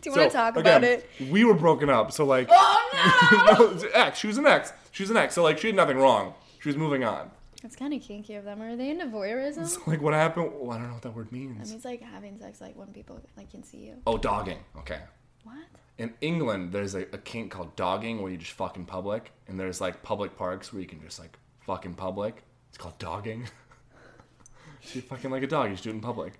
you want to talk about it? We were broken up, so like, Oh no! no, ex. She was an ex. She was an ex. So like, she had nothing wrong. She was moving on. It's kind of kinky of them. Are they into voyeurism? So like, what happened? Well, I don't know what that word means. That means. means like having sex like when people like can see you. Oh, dogging. Okay. What? In England, there's a, a kink called dogging, where you just fuck in public, and there's like public parks where you can just like fuck in public. It's called dogging. You fucking like a dog. You just do it in public.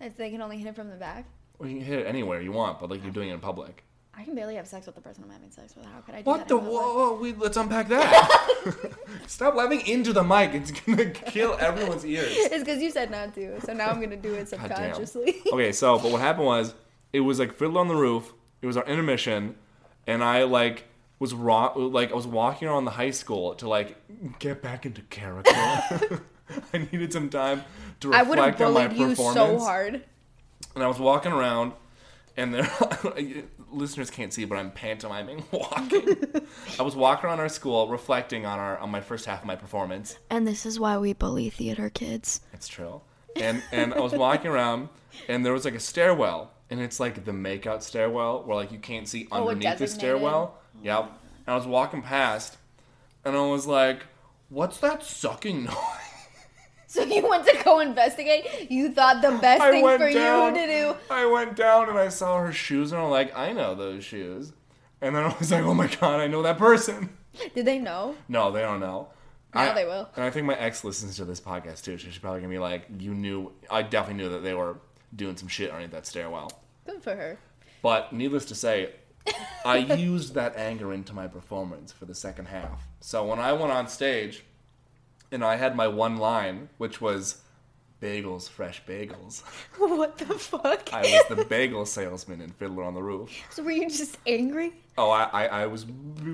If they can only hit it from the back. Or you can hit it anywhere you want, but like you're doing it in public. I can barely have sex with the person I'm having sex with. How could I do What that the? in public? Whoa, whoa, wait, let's unpack that. Stop laughing into the mic. It's gonna kill everyone's ears. It's because you said not to, so now I'm gonna do it damn. subconsciously. Okay, so but what happened was it was like Fiddler on the Roof. It was our intermission, and I like was raw. Like I was walking around the high school to like get back into character. I needed some time to reflect I would have on my bullied you so hard. and I was walking around, and there, listeners can't see, but I'm pantomiming walking. I was walking around our school, reflecting on our on my first half of my performance. And this is why we bully theater kids. It's true. And and I was walking around, and there was like a stairwell, and it's like the makeout stairwell where like you can't see Oh, underneath the stairwell. Oh. Yep. And I was walking past, and I was like, "What's that sucking noise?" So you went to go investigate? You thought the best I thing for down. you to do. I went down and I saw her shoes, and I'm like, "I know those shoes." And then I was like, "Oh my god, I know that person." Did they know? No, they don't know. Now I- they will. And I think my ex listens to this podcast too. So she's probably gonna be like, "You knew." I definitely knew that they were doing some shit underneath that stairwell. Good for her. But needless to say, I used that anger into my performance for the second half. So when I went on stage, and I had my one line, which was, "Bagels, fresh bagels." What the fuck? I was the bagel salesman in Fiddler on the Roof. So were you just angry? Oh, I, I, I was.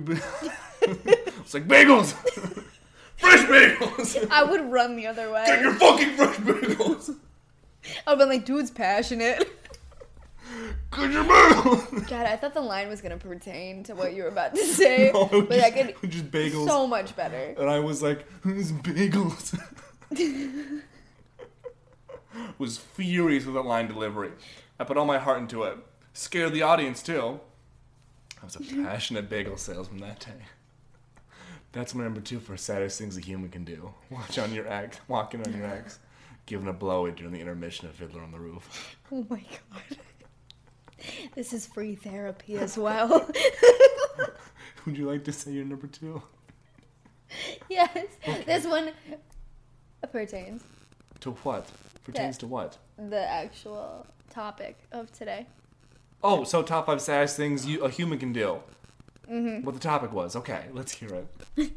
it's like bagels, fresh bagels. I would run the other way. Get your fucking fresh bagels. Oh, I'd be like, dude's passionate. Get your bagels. God, I thought the line was gonna pertain to what you were about to say, No, but I could just bagels. so much better. and I was like, "Who's bagels?" was furious with that line delivery. I put all my heart into it. Scared the audience too. I was a passionate bagel salesman that day. That's my number two for saddest things a human can do. Watch on your ex, walking on your ex, giving a blowy during the intermission of Fiddler on the Roof. Oh my god. This is free therapy as well. Would you like to say your number two? yes, this one pertains To what? Pertains to what? the actual topic of today. Oh, so top five saddest things you, a human can do. Mm-hmm. What the topic was. Okay, let's hear it.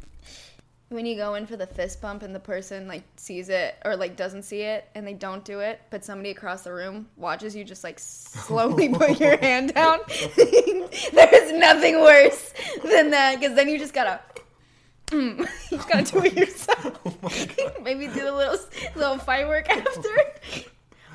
When you go in for the fist bump and the person like sees it or like doesn't see it and they don't do it, but somebody across the room watches you just like slowly put your hand down. There's nothing worse than that because then you just gotta. Mm, you just gotta do it oh yourself. Maybe do a little little firework after.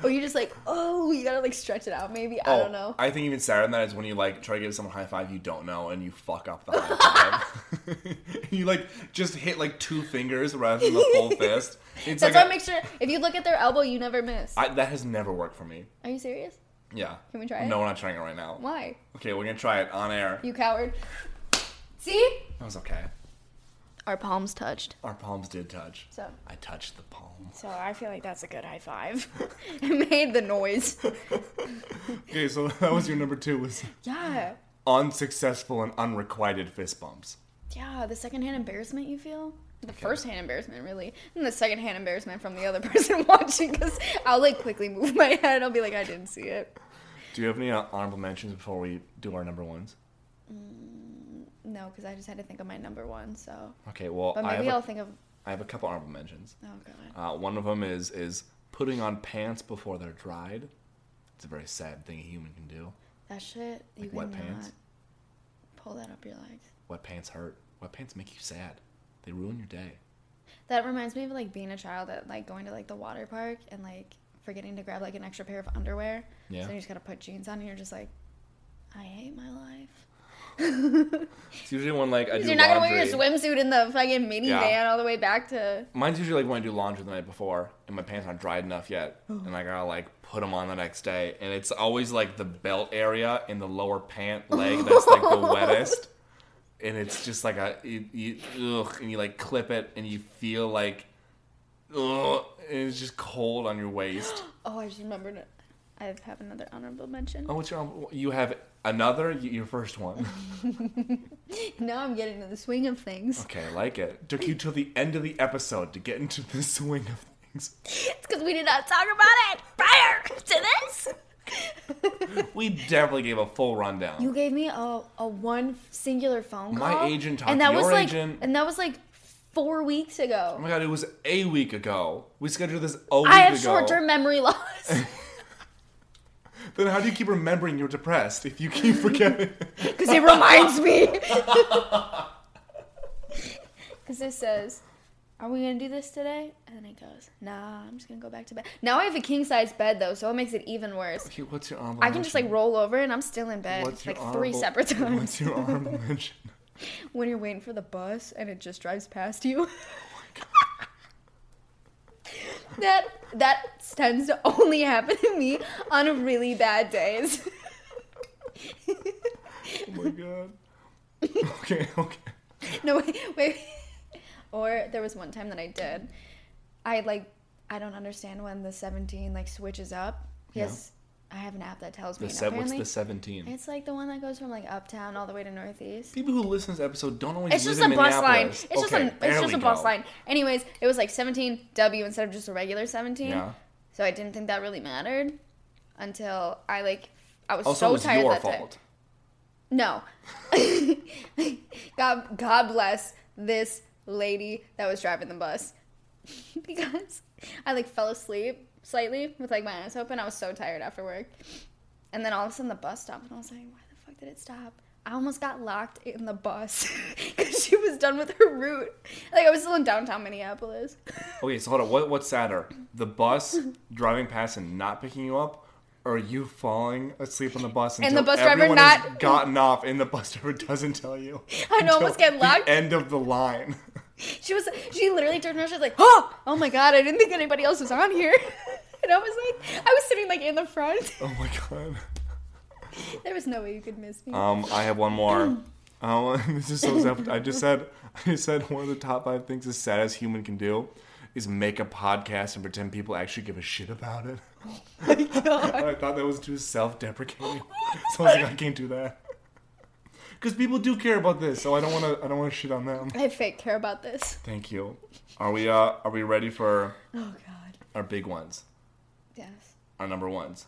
Or you just like, oh, you gotta like stretch it out. Maybe I oh, don't know. Oh, I think even sadder than that is when you like try to give someone a high five you don't know and you fuck up the high five. you like just hit like two fingers rather than the full fist. It's That's like why a- I make sure if you look at their elbow, you never miss. I, that has never worked for me. Are you serious? Yeah. Can we try it? No, we're not trying it right now. Why? Okay, we're gonna try it on air. You coward. See? That was okay. Our palms touched. Our palms did touch. So I touched the palm. So I feel like that's a good high five. it made the noise. Okay, so that was your number two was Yeah. unsuccessful and unrequited fist bumps. Yeah, the secondhand embarrassment you feel? The first hand embarrassment, really. And the second hand embarrassment from the other person watching because I'll like quickly move my head. I'll be like, I didn't see it. Do you have any uh, honorable mentions before we do our number ones? No, because I just had to think of my number one. So, Okay, well, but maybe a, I'll think of. I have a couple honorable mentions. Oh god. Uh, one of them is is putting on pants before they're dried. It's a very sad thing a human can do. That shit. You Like wet pants? pull that up your legs. Wet pants hurt. Wet pants make you sad. They ruin your day. That reminds me of like being a child at like going to like the water park and like forgetting to grab like an extra pair of underwear. Yeah. So you just gotta put jeans on and you're just like, I hate my life. It's usually when like I do You're not gonna wear your swimsuit in the fucking minivan Yeah. all the way back to. Mine's usually like when I do laundry the night before and my pants aren't dried enough yet, and I gotta like put them on the next day, and it's always like the belt area in the lower pant leg that's like the wettest, and it's just like a you, you ugh, and you like clip it and you feel like ugh, and it's just cold on your waist. Oh, I just remembered it. I have another honorable mention. Oh, what's your you have another your first one? Now I'm getting to the swing of things. Okay, I like it. Took you till the end of the episode to get into the swing of things. It's because we did not talk about it prior to this. we definitely gave a full rundown. You gave me a, a one singular phone call. My agent talked and to that was your like, agent. And that was like four weeks ago. oh my god, it was a week ago. We scheduled this a week ago. I have short-term memory loss. Then how do you keep remembering you're depressed if you keep forgetting? Because it reminds me. Because it says, Are we going to do this today? And then it goes, Nah, I'm just going to go back to bed. Now I have a king size bed, though, so it makes it even worse. okay, what's your honorable I can just like mention? roll over and I'm still in bed. What's your like three honorable- separate times. What's your honorable mention? when you're waiting for the bus and it just drives past you. Oh that that tends to only happen to me on really bad days. Oh my god. Okay, okay. no wait, wait. Or there was one time that I did. I like I don't understand when the 17 like switches up. Yes. I have an app that tells me. The se- what's the 17? It's like the one that goes from like uptown all the way to northeast. People who listen to this episode don't always It's just a bus line. It's just a it's just a bus go. line. Anyways, it was like 17W instead of just a regular 17. Yeah. So I didn't think that really mattered until I like I was Also, so was tired your that day. No. God God bless this lady that was driving the bus. because I like fell asleep slightly with like my eyes open. I was so tired after work. And then all of a sudden the bus stopped and I was like, why the fuck did it stop? I almost got locked in the bus because she was done with her route. Like I was still in downtown Minneapolis. Okay, so hold on. What, what's sadder? The bus driving past and not picking you up? Or you falling asleep on the bus And the bus driver not- gotten off and the bus driver doesn't tell you? I know, almost the locked. End of the line. She was she literally turned around, she was like, Oh oh my god, I didn't think anybody else was on here. And I was like I was sitting like in the front. Oh my god. There was no way you could miss me. Um, I have one more. Um, this is so self. I just said, I just said one of the top five things the saddest human can do is make a podcast and pretend people actually give a shit about it. I thought that was too self-deprecating, so I was like, I can't do that. Because people do care about this, so I don't want to. I don't want to shit on them. I fake care about this. Thank you. Are we? Uh, are we ready for Oh god. our big ones? Yes. Our number ones.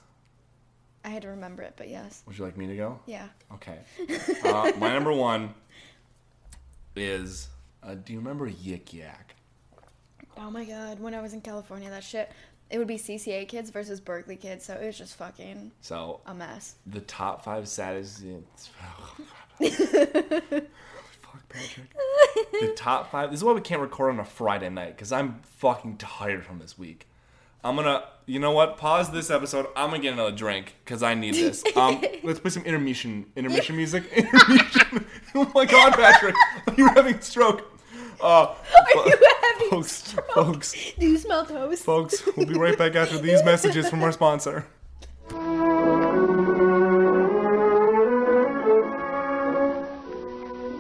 I had to remember it, but yes. Would you like me to go? Yeah. Okay. Uh, my number one is. Uh, do you remember Yik Yak? Oh my god, when I was in California, that shit it would be CCA kids versus Berkeley kids, so it was just fucking So a mess. the top five saddest. Fuck Patrick. The top five. This is why we can't record on a Friday night because I'm fucking tired from this week. I'm gonna. You know what? Pause this episode. I'm gonna get another drink because I need this. Um, let's put some intermission intermission music. Intermission. oh my god, Patrick, Are you're having a stroke. Uh, Are you having folks, folks, Do you smell toast? folks. We'll be right back after these messages from our sponsor.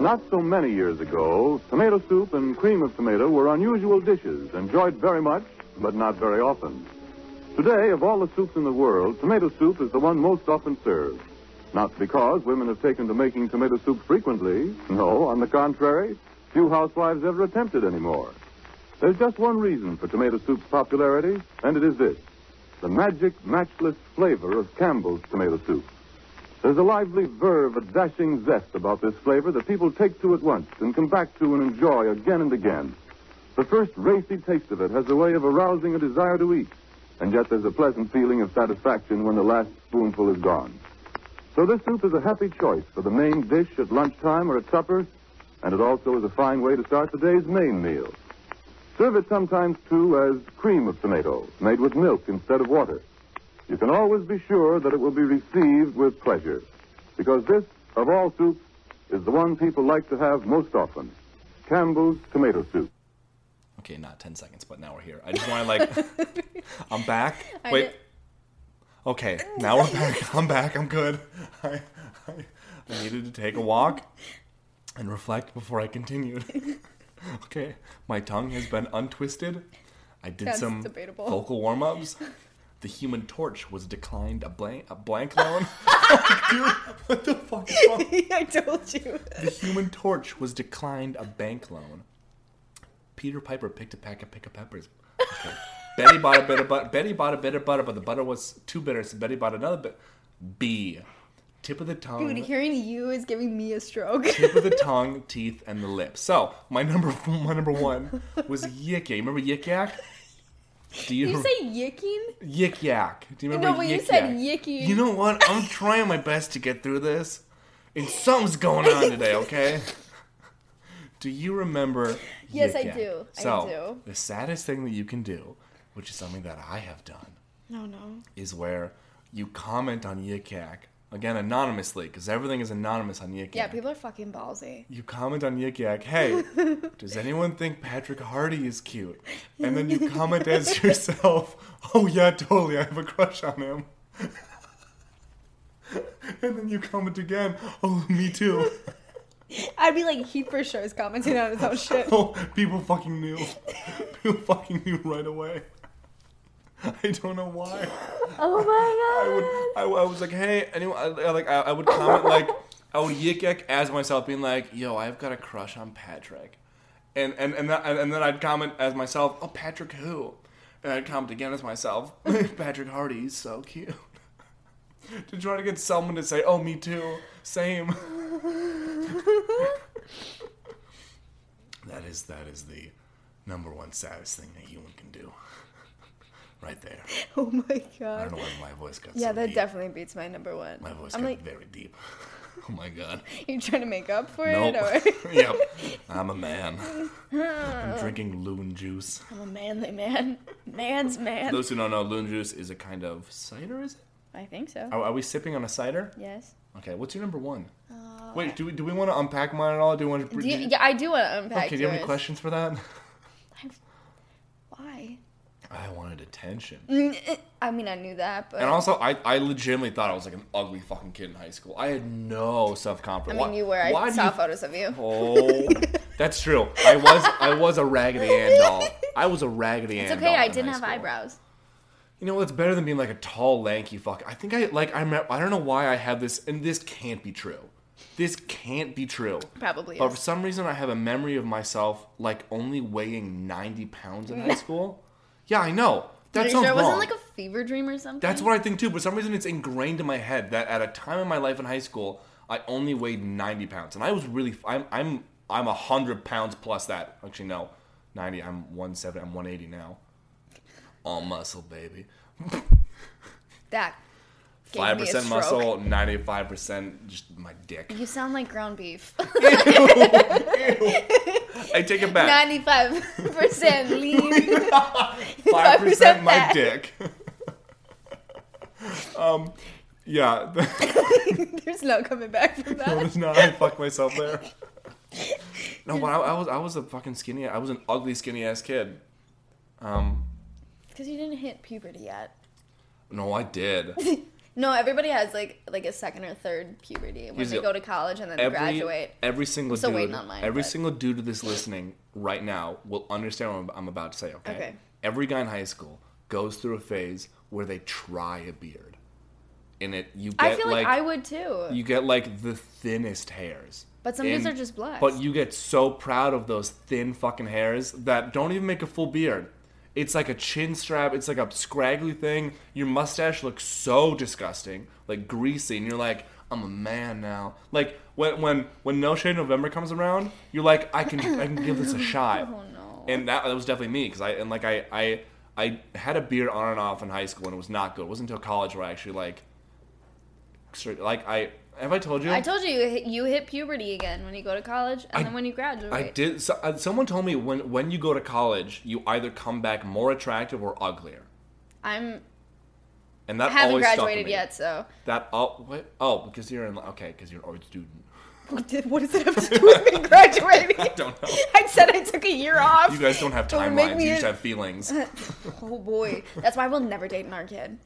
Not so many years ago, tomato soup and cream of tomato were unusual dishes, enjoyed very much, but not very often. Today, of all the soups in the world, tomato soup is the one most often served. Not because women have taken to making tomato soup frequently. No, on the contrary, few housewives ever attempt it anymore. There's just one reason for tomato soup's popularity, and it is this the magic, matchless flavor of Campbell's tomato soup. There's a lively verve, a dashing zest about this flavor that people take to at once and come back to and enjoy again and again. The first racy taste of it has a way of arousing a desire to eat, and yet there's a pleasant feeling of satisfaction when the last spoonful is gone. So this soup is a happy choice for the main dish at lunchtime or at supper, and it also is a fine way to start the day's main meal. Serve it sometimes, too, as cream of tomato, made with milk instead of water. You can always be sure that it will be received with pleasure, because this, of all soups, is the one people like to have most often Campbell's tomato soup. Okay, not 10 seconds, but now we're here. I just want to, like, I'm back. I Wait. did- Okay, now we're back. I'm back. I'm good. I, I, I needed to take a walk and reflect before I continued. okay, my tongue has been untwisted. I did That's some debatable. vocal warm ups. The human torch was declined a blank, a blank loan. Dude, what the fuck is wrong? I told you. The Human Torch was declined a bank loan. Peter Piper picked a pack of pick of peppers. Okay. Betty bought a bit of butter. Betty bought a bit of butter, but the butter was too bitter, so Betty bought another bit. B. Tip of the tongue. Dude, hearing you is giving me a stroke. tip of the tongue, teeth, and the lips. So my number my number one was yik yak. Remember yik yak? Do you, you say yicking? yik yak? Do you remember No, but you said yicky. You know what? I'm trying my best to get through this, and something's going on today. Okay. Do you remember? Yes, I do. I do. the saddest thing that you can do, which is something that I have done, No, no. is where you comment on yik yak again anonymously because everything is anonymous on yik yak. Yeah, people are fucking ballsy. you comment on Yik Yak, hey, does anyone think Patrick Hardy is cute? And then you comment as yourself, oh yeah, totally, I have a crush on him. and then you comment again, oh, me too. I'd be like, he for sure is commenting on his own shit. Oh, people fucking knew. People fucking knew right away. I don't know why. Oh I my would, I, I was like, hey, anyone, I, I like, I, I would comment like, I would yik yak as myself, being like, yo, I've got a crush on Patrick, and and and, that, and then I'd comment as myself, oh, Patrick who, and I'd comment again as myself, Patrick Hardy, he's so cute. to try to get someone to say, oh, me too, same. that is that is the number one saddest thing a human can do. Right there. Oh my god. I don't know why my voice got Yeah, so that deep. definitely beats my number one. My voice I'm got like, very deep. Oh my god. You're trying to make up for Nope. it, or yep. I'm a man. I'm drinking loon juice. I'm a manly man, man's man. Those who don't know, loon juice is a kind of cider, is it? I think so. Are, are we sipping on a cider? Yes. Okay, what's your number one? Wait, do we, do we want to unpack mine at all? Do we want to? Uh, Do you, yeah, I do want to unpack. okay, do you have any questions for that? I wanted attention. Mm, I mean, I knew that, but And also, I, I legitimately thought I was like an ugly fucking kid in high school. I had no self confidence. I mean, you were. I saw photos of you. Oh, that's true. I was I was a Raggedy Ann doll. I was a Raggedy Ann. It's doll okay. I didn't have school. eyebrows. You know what's better than being like a tall, lanky fuck? I think I like I'm I don't know why I have this, and this can't be true. This can't be true. Probably But is. for some reason, I have a memory of myself like only weighing 90 pounds in high school. Yeah, I know. That sounds sure it wrong. wasn't like a fever dream or something? That's what I think too. But for some reason, it's ingrained in my head that at a time in my life in high school, I only weighed 90 pounds, and I was really I'm I'm I'm hundred pounds plus that. Actually, no, 90. I'm 170. I'm 180 now. All muscle, baby. that. Five percent muscle, 95 percent just my dick. You sound like ground beef. I take it back. Ninety-five percent lean. Five percent my fat. dick. um, yeah. There's no coming back from that. No, there's not. I fucked myself there. No, but I, I was I was a fucking skinny. I was an ugly skinny ass kid. Um, Because you didn't hit puberty yet. no, I did. No, everybody has like like a second or third puberty when Here's they the- go to college and then Every graduate. every single still dude, waiting on mine, every but- single dude this listening right now will understand what I'm, I'm about to say. Okay? Okay. Every guy in high school goes through a phase where they try a beard, and it you get I feel like, like I would too. you get like the thinnest hairs. But some dudes are just blessed. But you get so proud of those thin fucking hairs that don't even make a full beard. It's like a chin strap. It's like a scraggly thing. Your mustache looks so disgusting, like greasy, and you're like, I'm a man now. Like when when when No Shave November comes around, you're like, I can I can give this a shot. Oh no. And that, that was definitely me because I and like I I I had a beard on and off in high school and it was not good. It wasn't until college where I actually like, like I have I told you I told you you hit, you hit puberty again when you go to college and I- then when you graduate. I did. So, uh, someone told me when when you go to college, you either come back more attractive or uglier, I'm and that haven't always stuck graduated yet, so That oh what? oh because you're in okay because you're an art student. what, did, what does it have to do with me graduating? I don't know. I said I took a year off. You guys don't have timelines. You just have feelings. Oh boy, that's why we'll never date an art kid.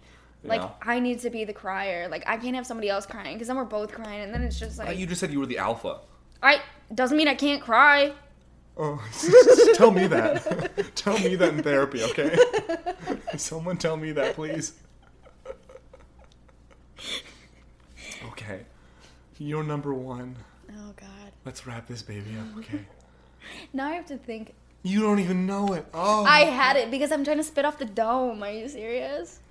Like. I need to be the crier. Like I can't have somebody else crying because then we're both crying, and then it's just Uh, like you just said you were the alpha. I doesn't mean I can't cry. Oh, tell me that. tell me that in therapy, okay? Someone tell me that, please. Okay. You're number one. Oh God. Let's wrap this baby up, okay? Now I have to think. You don't even know it. Oh. I had it because I'm trying to spit off the dome. Are you serious?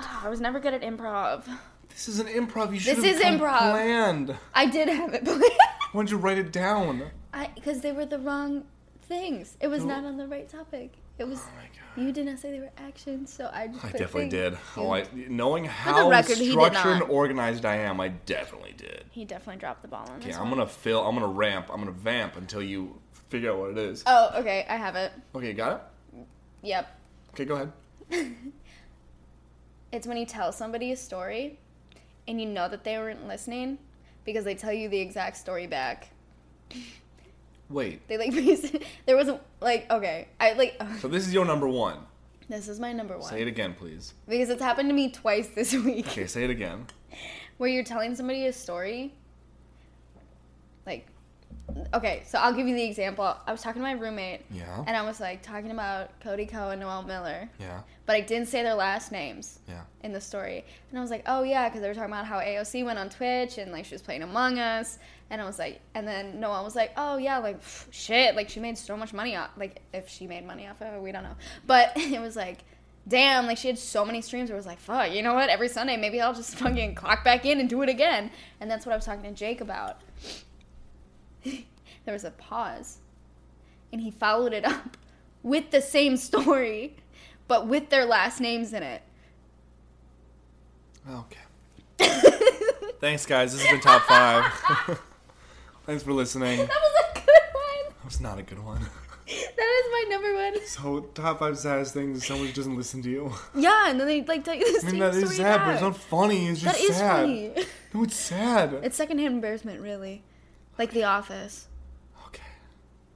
Ah, I was never good at improv. This is an improv. You should This have is improv. planned. I did have it planned. Why don't you write it down? I because they were the wrong things. It was Oh. not on the right topic. It was. my God. You did not say they were actions, so I just. I put definitely things. did. Oh, I, knowing how record, he did structured and not. organized I am, I definitely did. He definitely dropped the ball on Okay, this I'm one. gonna fill. I'm gonna ramp. I'm gonna vamp until you figure out what it is. Oh, okay. I have it. Okay, got it. Yep. Okay, go ahead. It's when you tell somebody a story, and you know that they weren't listening, because they tell you the exact story back. Wait. They like there wasn't like okay. I like So this is your number one. this is my number one Say it again, please. because it's happened to me twice this week. Okay, say it again. where you're telling somebody a story like okay so i'll give you the example i was talking to my roommate Yeah. and i was like talking about cody Ko and noel miller Yeah. but i didn't say their last names Yeah. in the story and i was like oh yeah because they were talking about how aoc went on twitch and like she was playing among us and i was like and then noel was like oh yeah like pff, shit like she made so much money off like if she made money off of it we don't know but it was like damn, like she had so many streams where it was like, fuck, you know what? Every Sunday, maybe I'll just fucking clock back in and do it again. And that's what I was talking to Jake about. there was a pause, and he followed it up with the same story, but with their last names in it. Okay. Thanks, guys. This has been top five. Thanks for listening. That was a good one. That was not a good one. That is my number one. So, top five saddest things is someone who doesn't listen to you. Yeah, and then they like tell you the I mean, that is sad, but it's not funny. It's just That is sad. funny. No, it's sad. It's secondhand embarrassment, really. Like The Office. okay.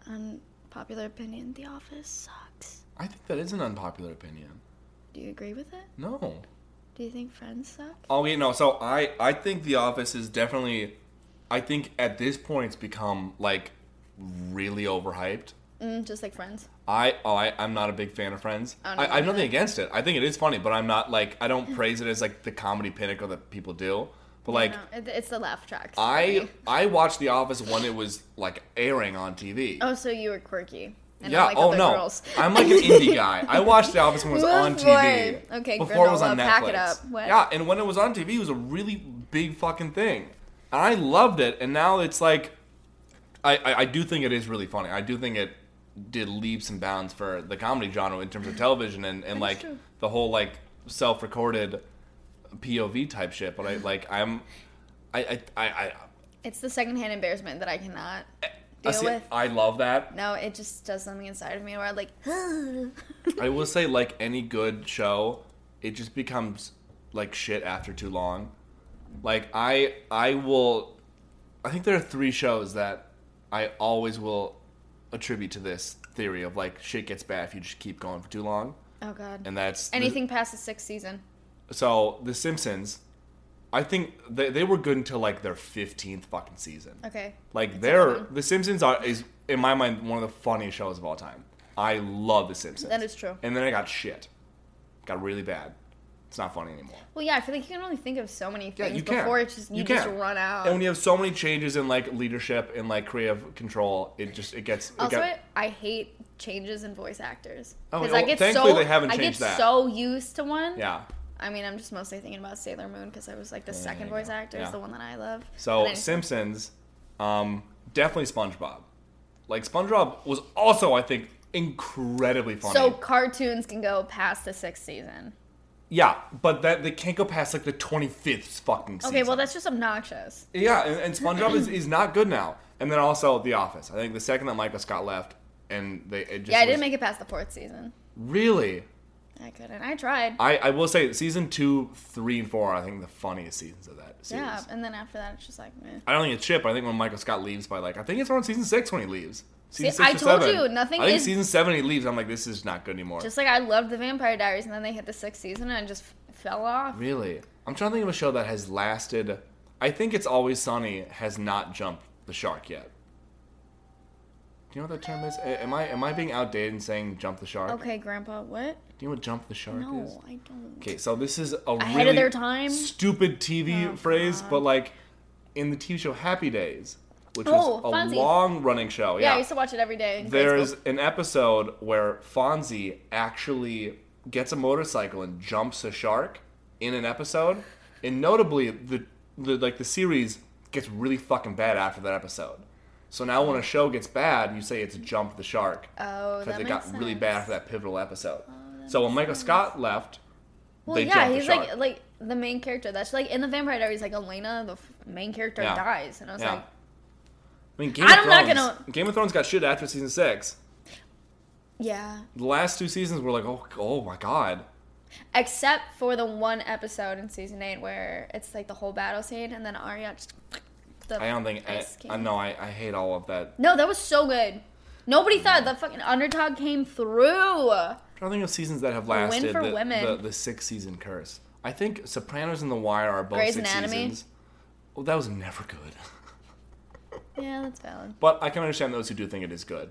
Unpopular opinion: The Office sucks. I think that is an unpopular opinion. Do you agree with it? No. Do you think Friends suck? Oh, yeah, no. So, I, I think The Office is definitely. I think at this point it's become, like, really overhyped. Mm, just like Friends. I oh I I'm not a big fan of Friends. I, no, I have nothing against it. I think it is funny, but I'm not like I don't praise it as like the comedy pinnacle that people do. But like no, it, it's the laugh tracks. for I. I watched The Office when it was like airing on TV. Oh, so you were quirky. And yeah. like oh no. Girls. I'm like an indie guy. I watched The Office when it was on. TV. Okay, Before it was on Netflix. pack it up. Yeah, and when it was on TV, it was a really big fucking thing. And I loved it. And now it's like, I, I, I do think it is really funny. I do think it did leaps and bounds for the comedy genre in terms of television and, and like true. the whole like self-recorded POV type shit. But I like I'm, I I I, I, It's the secondhand embarrassment that I cannot eh, I, deal see- with. I love that. No, it just does something inside of me where I'm like, I will say, like any good show, it just becomes like shit after too long. Like I, I will. I think there are three shows that I always will attribute to this theory of like shit gets bad if you just keep going for too long, oh god. and that's the- Anything past the sixth season. So The Simpsons. I think they, they were good until like their fifteenth fucking season. Okay. Like It's they're. The Simpsons are is in my mind one of the funniest shows of all time. I love The Simpsons. That is true. And then it got shit. Got really bad. It's not funny anymore. Well, yeah, I feel like you can only think of so many Yeah, things you before it just you, You just run out. And when you have so many changes in like leadership and like creative control, it just it gets. It also, got- I, I hate changes in voice actors Oh, because well, I get so I get that. so used to one. yeah. I mean, I'm just mostly thinking about Sailor Moon because I was like the second voice go. actor is the one that I love. So I- Simpsons, um, definitely SpongeBob. Like SpongeBob was also, I think, incredibly funny. So cartoons can go past the sixth season. yeah, but that they can't go past like the twenty fifth fucking season. Okay, well that's just obnoxious. Yeah, and, and SpongeBob is, is not good now. And then also The Office. I think the second that Michael Scott left, and they it just Yeah, I didn't make it past the fourth season. really. I couldn't. I tried. I, I will say season two, three, and four. are, I think the funniest seasons of that series. yeah, and then after that, it's just like, meh. I don't think it's but I think when Michael Scott leaves by like I think it's around season six when he leaves. Season See, I told seven. you, nothing I think is- season seven he leaves. I'm like, this is not good anymore. Just like I loved the Vampire Diaries, and then they hit the sixth season, and I just fell off. really, I'm trying to think of a show that has lasted. I think it's Always Sunny has not jumped the shark yet. Do you know what that term is? A- Am I am I being outdated in saying jump the shark? Okay, Grandpa, what? Do you know what jump the shark is? No, I don't. Okay, so this is a Ahead of really their time? stupid TV Oh, phrase, God. but like in the TV show Happy Days, which Oh, was a Fonzie. long running show. Yeah, Yeah, I used to watch it every day. in grade there's school. an episode where Fonzie actually gets a motorcycle and jumps a shark in an episode, and notably the the like the series gets really fucking bad after that episode. So now when a show gets bad, you say it's jump the shark Oh, because it got makes really bad after that pivotal episode. Oh, so when Michael Scott left, Well, they yeah, jumped the he's like like the main character. That's like in the Vampire Diaries, like Elena, the f- main character, Yeah. dies, and I was Yeah. like, I mean, Game I'm of not Thrones. gonna- Game of Thrones got shit after season six. yeah. The last two seasons were like, oh, oh my god. Except for the one episode in season eight where it's like the whole battle scene, and then Arya just. The I don't think. I, I know. I, I hate all of that. No, that was so good. Nobody thought the fucking underdog came through. I'm trying to think of seasons that have win lasted for the, women. the, the six season curse. I think Sopranos and The Wire are both Grey's six Anatomy? seasons. Well, that was never good. Yeah, that's valid. But I can understand those who do think it is good.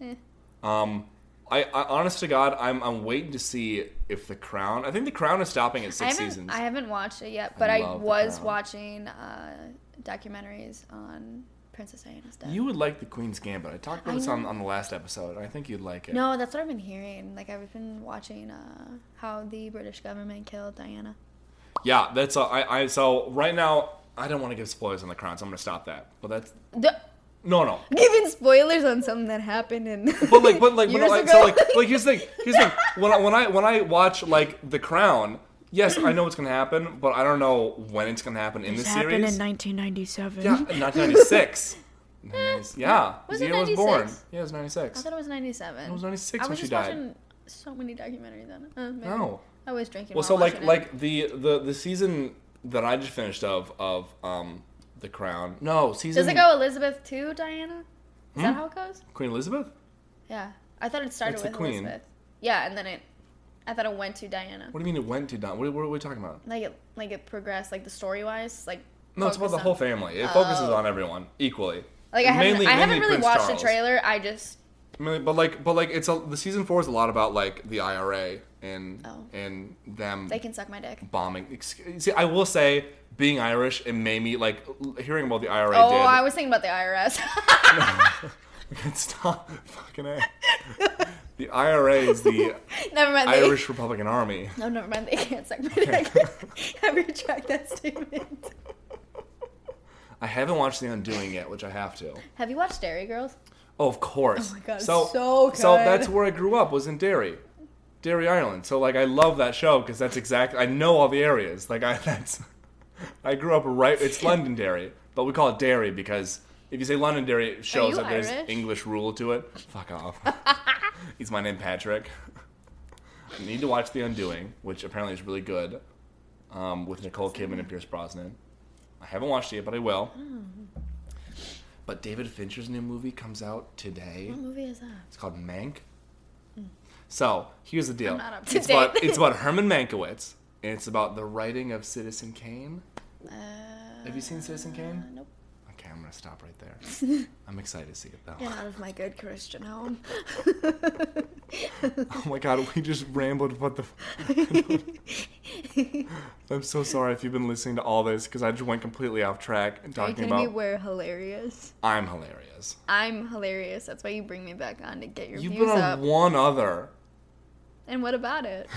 Eh. Um, I, I honest to God, I'm I'm waiting to see if the Crown. I think the Crown is stopping at six haven't, seasons. I haven't watched it yet, but I, The was watching uh, documentaries on Princess Diana's death. You would like the Queen's Gambit. I talked about I this on, on the last episode. I think you'd like it. No, that's what I've been hearing. Like I've been watching uh, how the British government killed Diana. Yeah, that's uh, I, I. So right now, I don't want to give spoilers on the Crown, so I'm gonna stop that. But that's The, no, no. giving spoilers on something that happened in. But like, but like, but Years like, ago. so like, like here's the thing. Here's the thing. When I, when I when I watch like The Crown, yes, I know what's gonna happen, but I don't know when it's gonna happen in the series. in 1997. yeah, 1996. yeah, Was the it was born. Yeah, it was 96. I thought it was 97. It was 96 I when was she just died. watching so many documentaries on it. Uh, maybe. No. I was drinking. Well, while so like watching it. like the the the season that I just finished of of um The Crown. No, season Does it go Elizabeth to Diana? Is that Hmm? how it goes? Queen Elizabeth. Yeah, I thought it started It's the with queen. Elizabeth. Yeah, and then it. I thought it went to Diana. What do you mean it went to Diana? What, what are we talking about? Like it, like it progressed, like the story wise, like. No, it's about the focused whole family. It focuses Oh. on everyone equally. Like I haven't, Mainly- I haven't really Prince watched Charles. the trailer. I just. I mean, but like, but like, it's a the season four is a lot about like the IRA and Oh. and them They can suck my dick. bombing. See, I will say, being Irish, it made me like hearing about the IRA. Oh, did. I was thinking about the IRS. Stop, fucking a. The IRA is the never mind. They, Irish Republican Army. No, never mind. They can't suck my dick. I retract that statement. I haven't watched The Undoing yet, which I have to. Have you watched Derry Girls? Oh, of course. Oh my God, So, so so that's where I grew up. Was in Derry, Derry, Ireland. So like, I love that show because that's exactly. I know all the areas. Like I, that's. I grew up right. It's Londonderry, but we call it Derry because if you say Londonderry, it shows you that there's Irish? English rule to it. Fuck off. He's my name, Patrick. I need to watch The Undoing, which apparently is really good, um, with Nicole Kidman and Pierce Brosnan. I haven't watched it yet, but I will. Oh. But David Fincher's new movie comes out today. What movie is that? It's called Mank. So here's the deal. I'm not up to it's about it's about Herman Mankiewicz, and it's about the writing of Citizen Kane. Uh, Have you seen Citizen Kane? nope. Gonna stop right there. I'm excited to see it though. Get out of my good Christian home. Oh my god, we just rambled about the. I'm so sorry if you've been listening to all this because I just went completely off track and Are you talking kidding me? about. We're hilarious. I'm hilarious. I'm hilarious. That's why you bring me back on to get your You've views been on up. one other And what about it?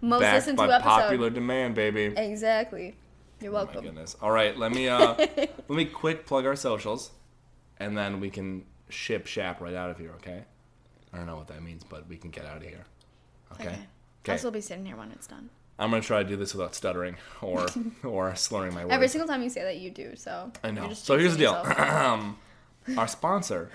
Most backed listened to by episode. popular demand, baby. Exactly. You're Oh my welcome. goodness. All right, let me uh let me quick plug our socials, and then we can ship shap right out of here. Okay. I don't know what that means, but we can get out of here. Okay. okay. Okay. I'll still be sitting here when it's done. I'm gonna try to do this without stuttering or or slurring my words. Every single time you say that, you do. So I know. So here's the deal. Our sponsor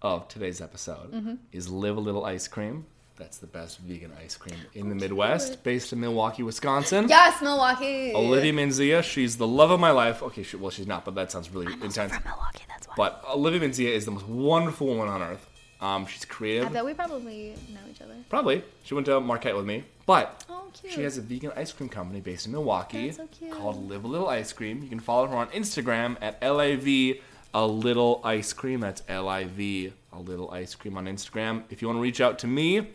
of today's episode Mm-hmm. is Live a Little Ice Cream. That's the best vegan ice cream in the Midwest, based in Milwaukee, Wisconsin. yes, Milwaukee. Olivia Menzia, she's the love of my life. Okay, she, well, she's not, but that sounds really intense. From Milwaukee, that's why. But Olivia Menzia is the most wonderful woman on earth. Um, she's creative. I bet we probably know each other. Probably. She went to Marquette with me. But Oh, cute. she has a vegan ice cream company based in Milwaukee That's so cute. called Live a Little Ice Cream. You can follow her on Instagram at LAV a little ice cream. That's L I V a little ice cream on Instagram. If you want to reach out to me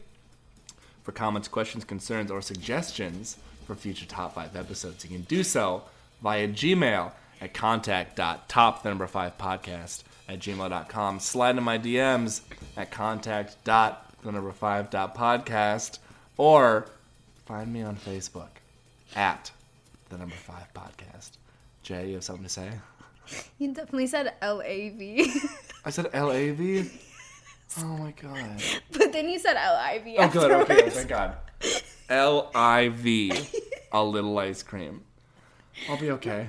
for comments, questions, concerns, or suggestions for future top five episodes, you can do so via Gmail at contact.top the number five podcast at gmail.com. Slide into my DMs at contact dot the number five dot podcast or find me on Facebook at the number five podcast. Jay, you have something to say? You definitely said L A V, I said L A V. Oh my god. but then you said L I V. Oh good. Okay. Thank God. L I V. A little ice cream. I'll be okay.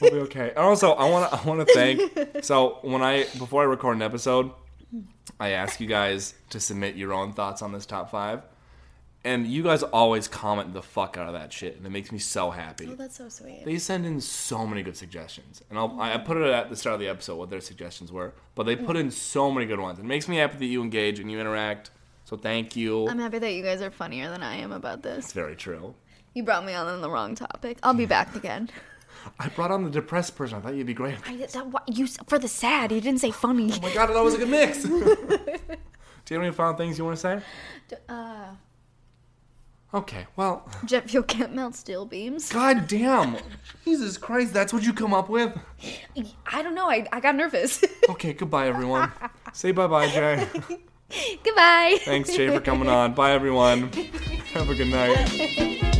We'll be okay. And also, I want to I want to thank. So when I before I record an episode, I ask you guys to submit your own thoughts on this top five, and you guys always comment the fuck out of that shit, and it makes me so happy. Oh, that's so sweet. They send in so many good suggestions, and I'll, I put it at the start of the episode what their suggestions were. But they put in so many good ones. It makes me happy that you engage and you interact. So thank you. I'm happy that you guys are funnier than I am about this. it's very true. You brought me on the wrong topic. I'll be back again. I brought on the depressed person. I thought you'd be great. I, that, what, you for the sad. You didn't say funny. Oh my god, that was a good mix. Do you have any final things you want to say? Uh, Okay, well, jet fuel can't melt steel beams. god damn. Jesus Christ, that's what you come up with? I don't know. I, I got nervous. Okay, goodbye, everyone. Say bye bye, Jay. Goodbye. Thanks, Jay, for coming on. Bye, everyone. Have a good night.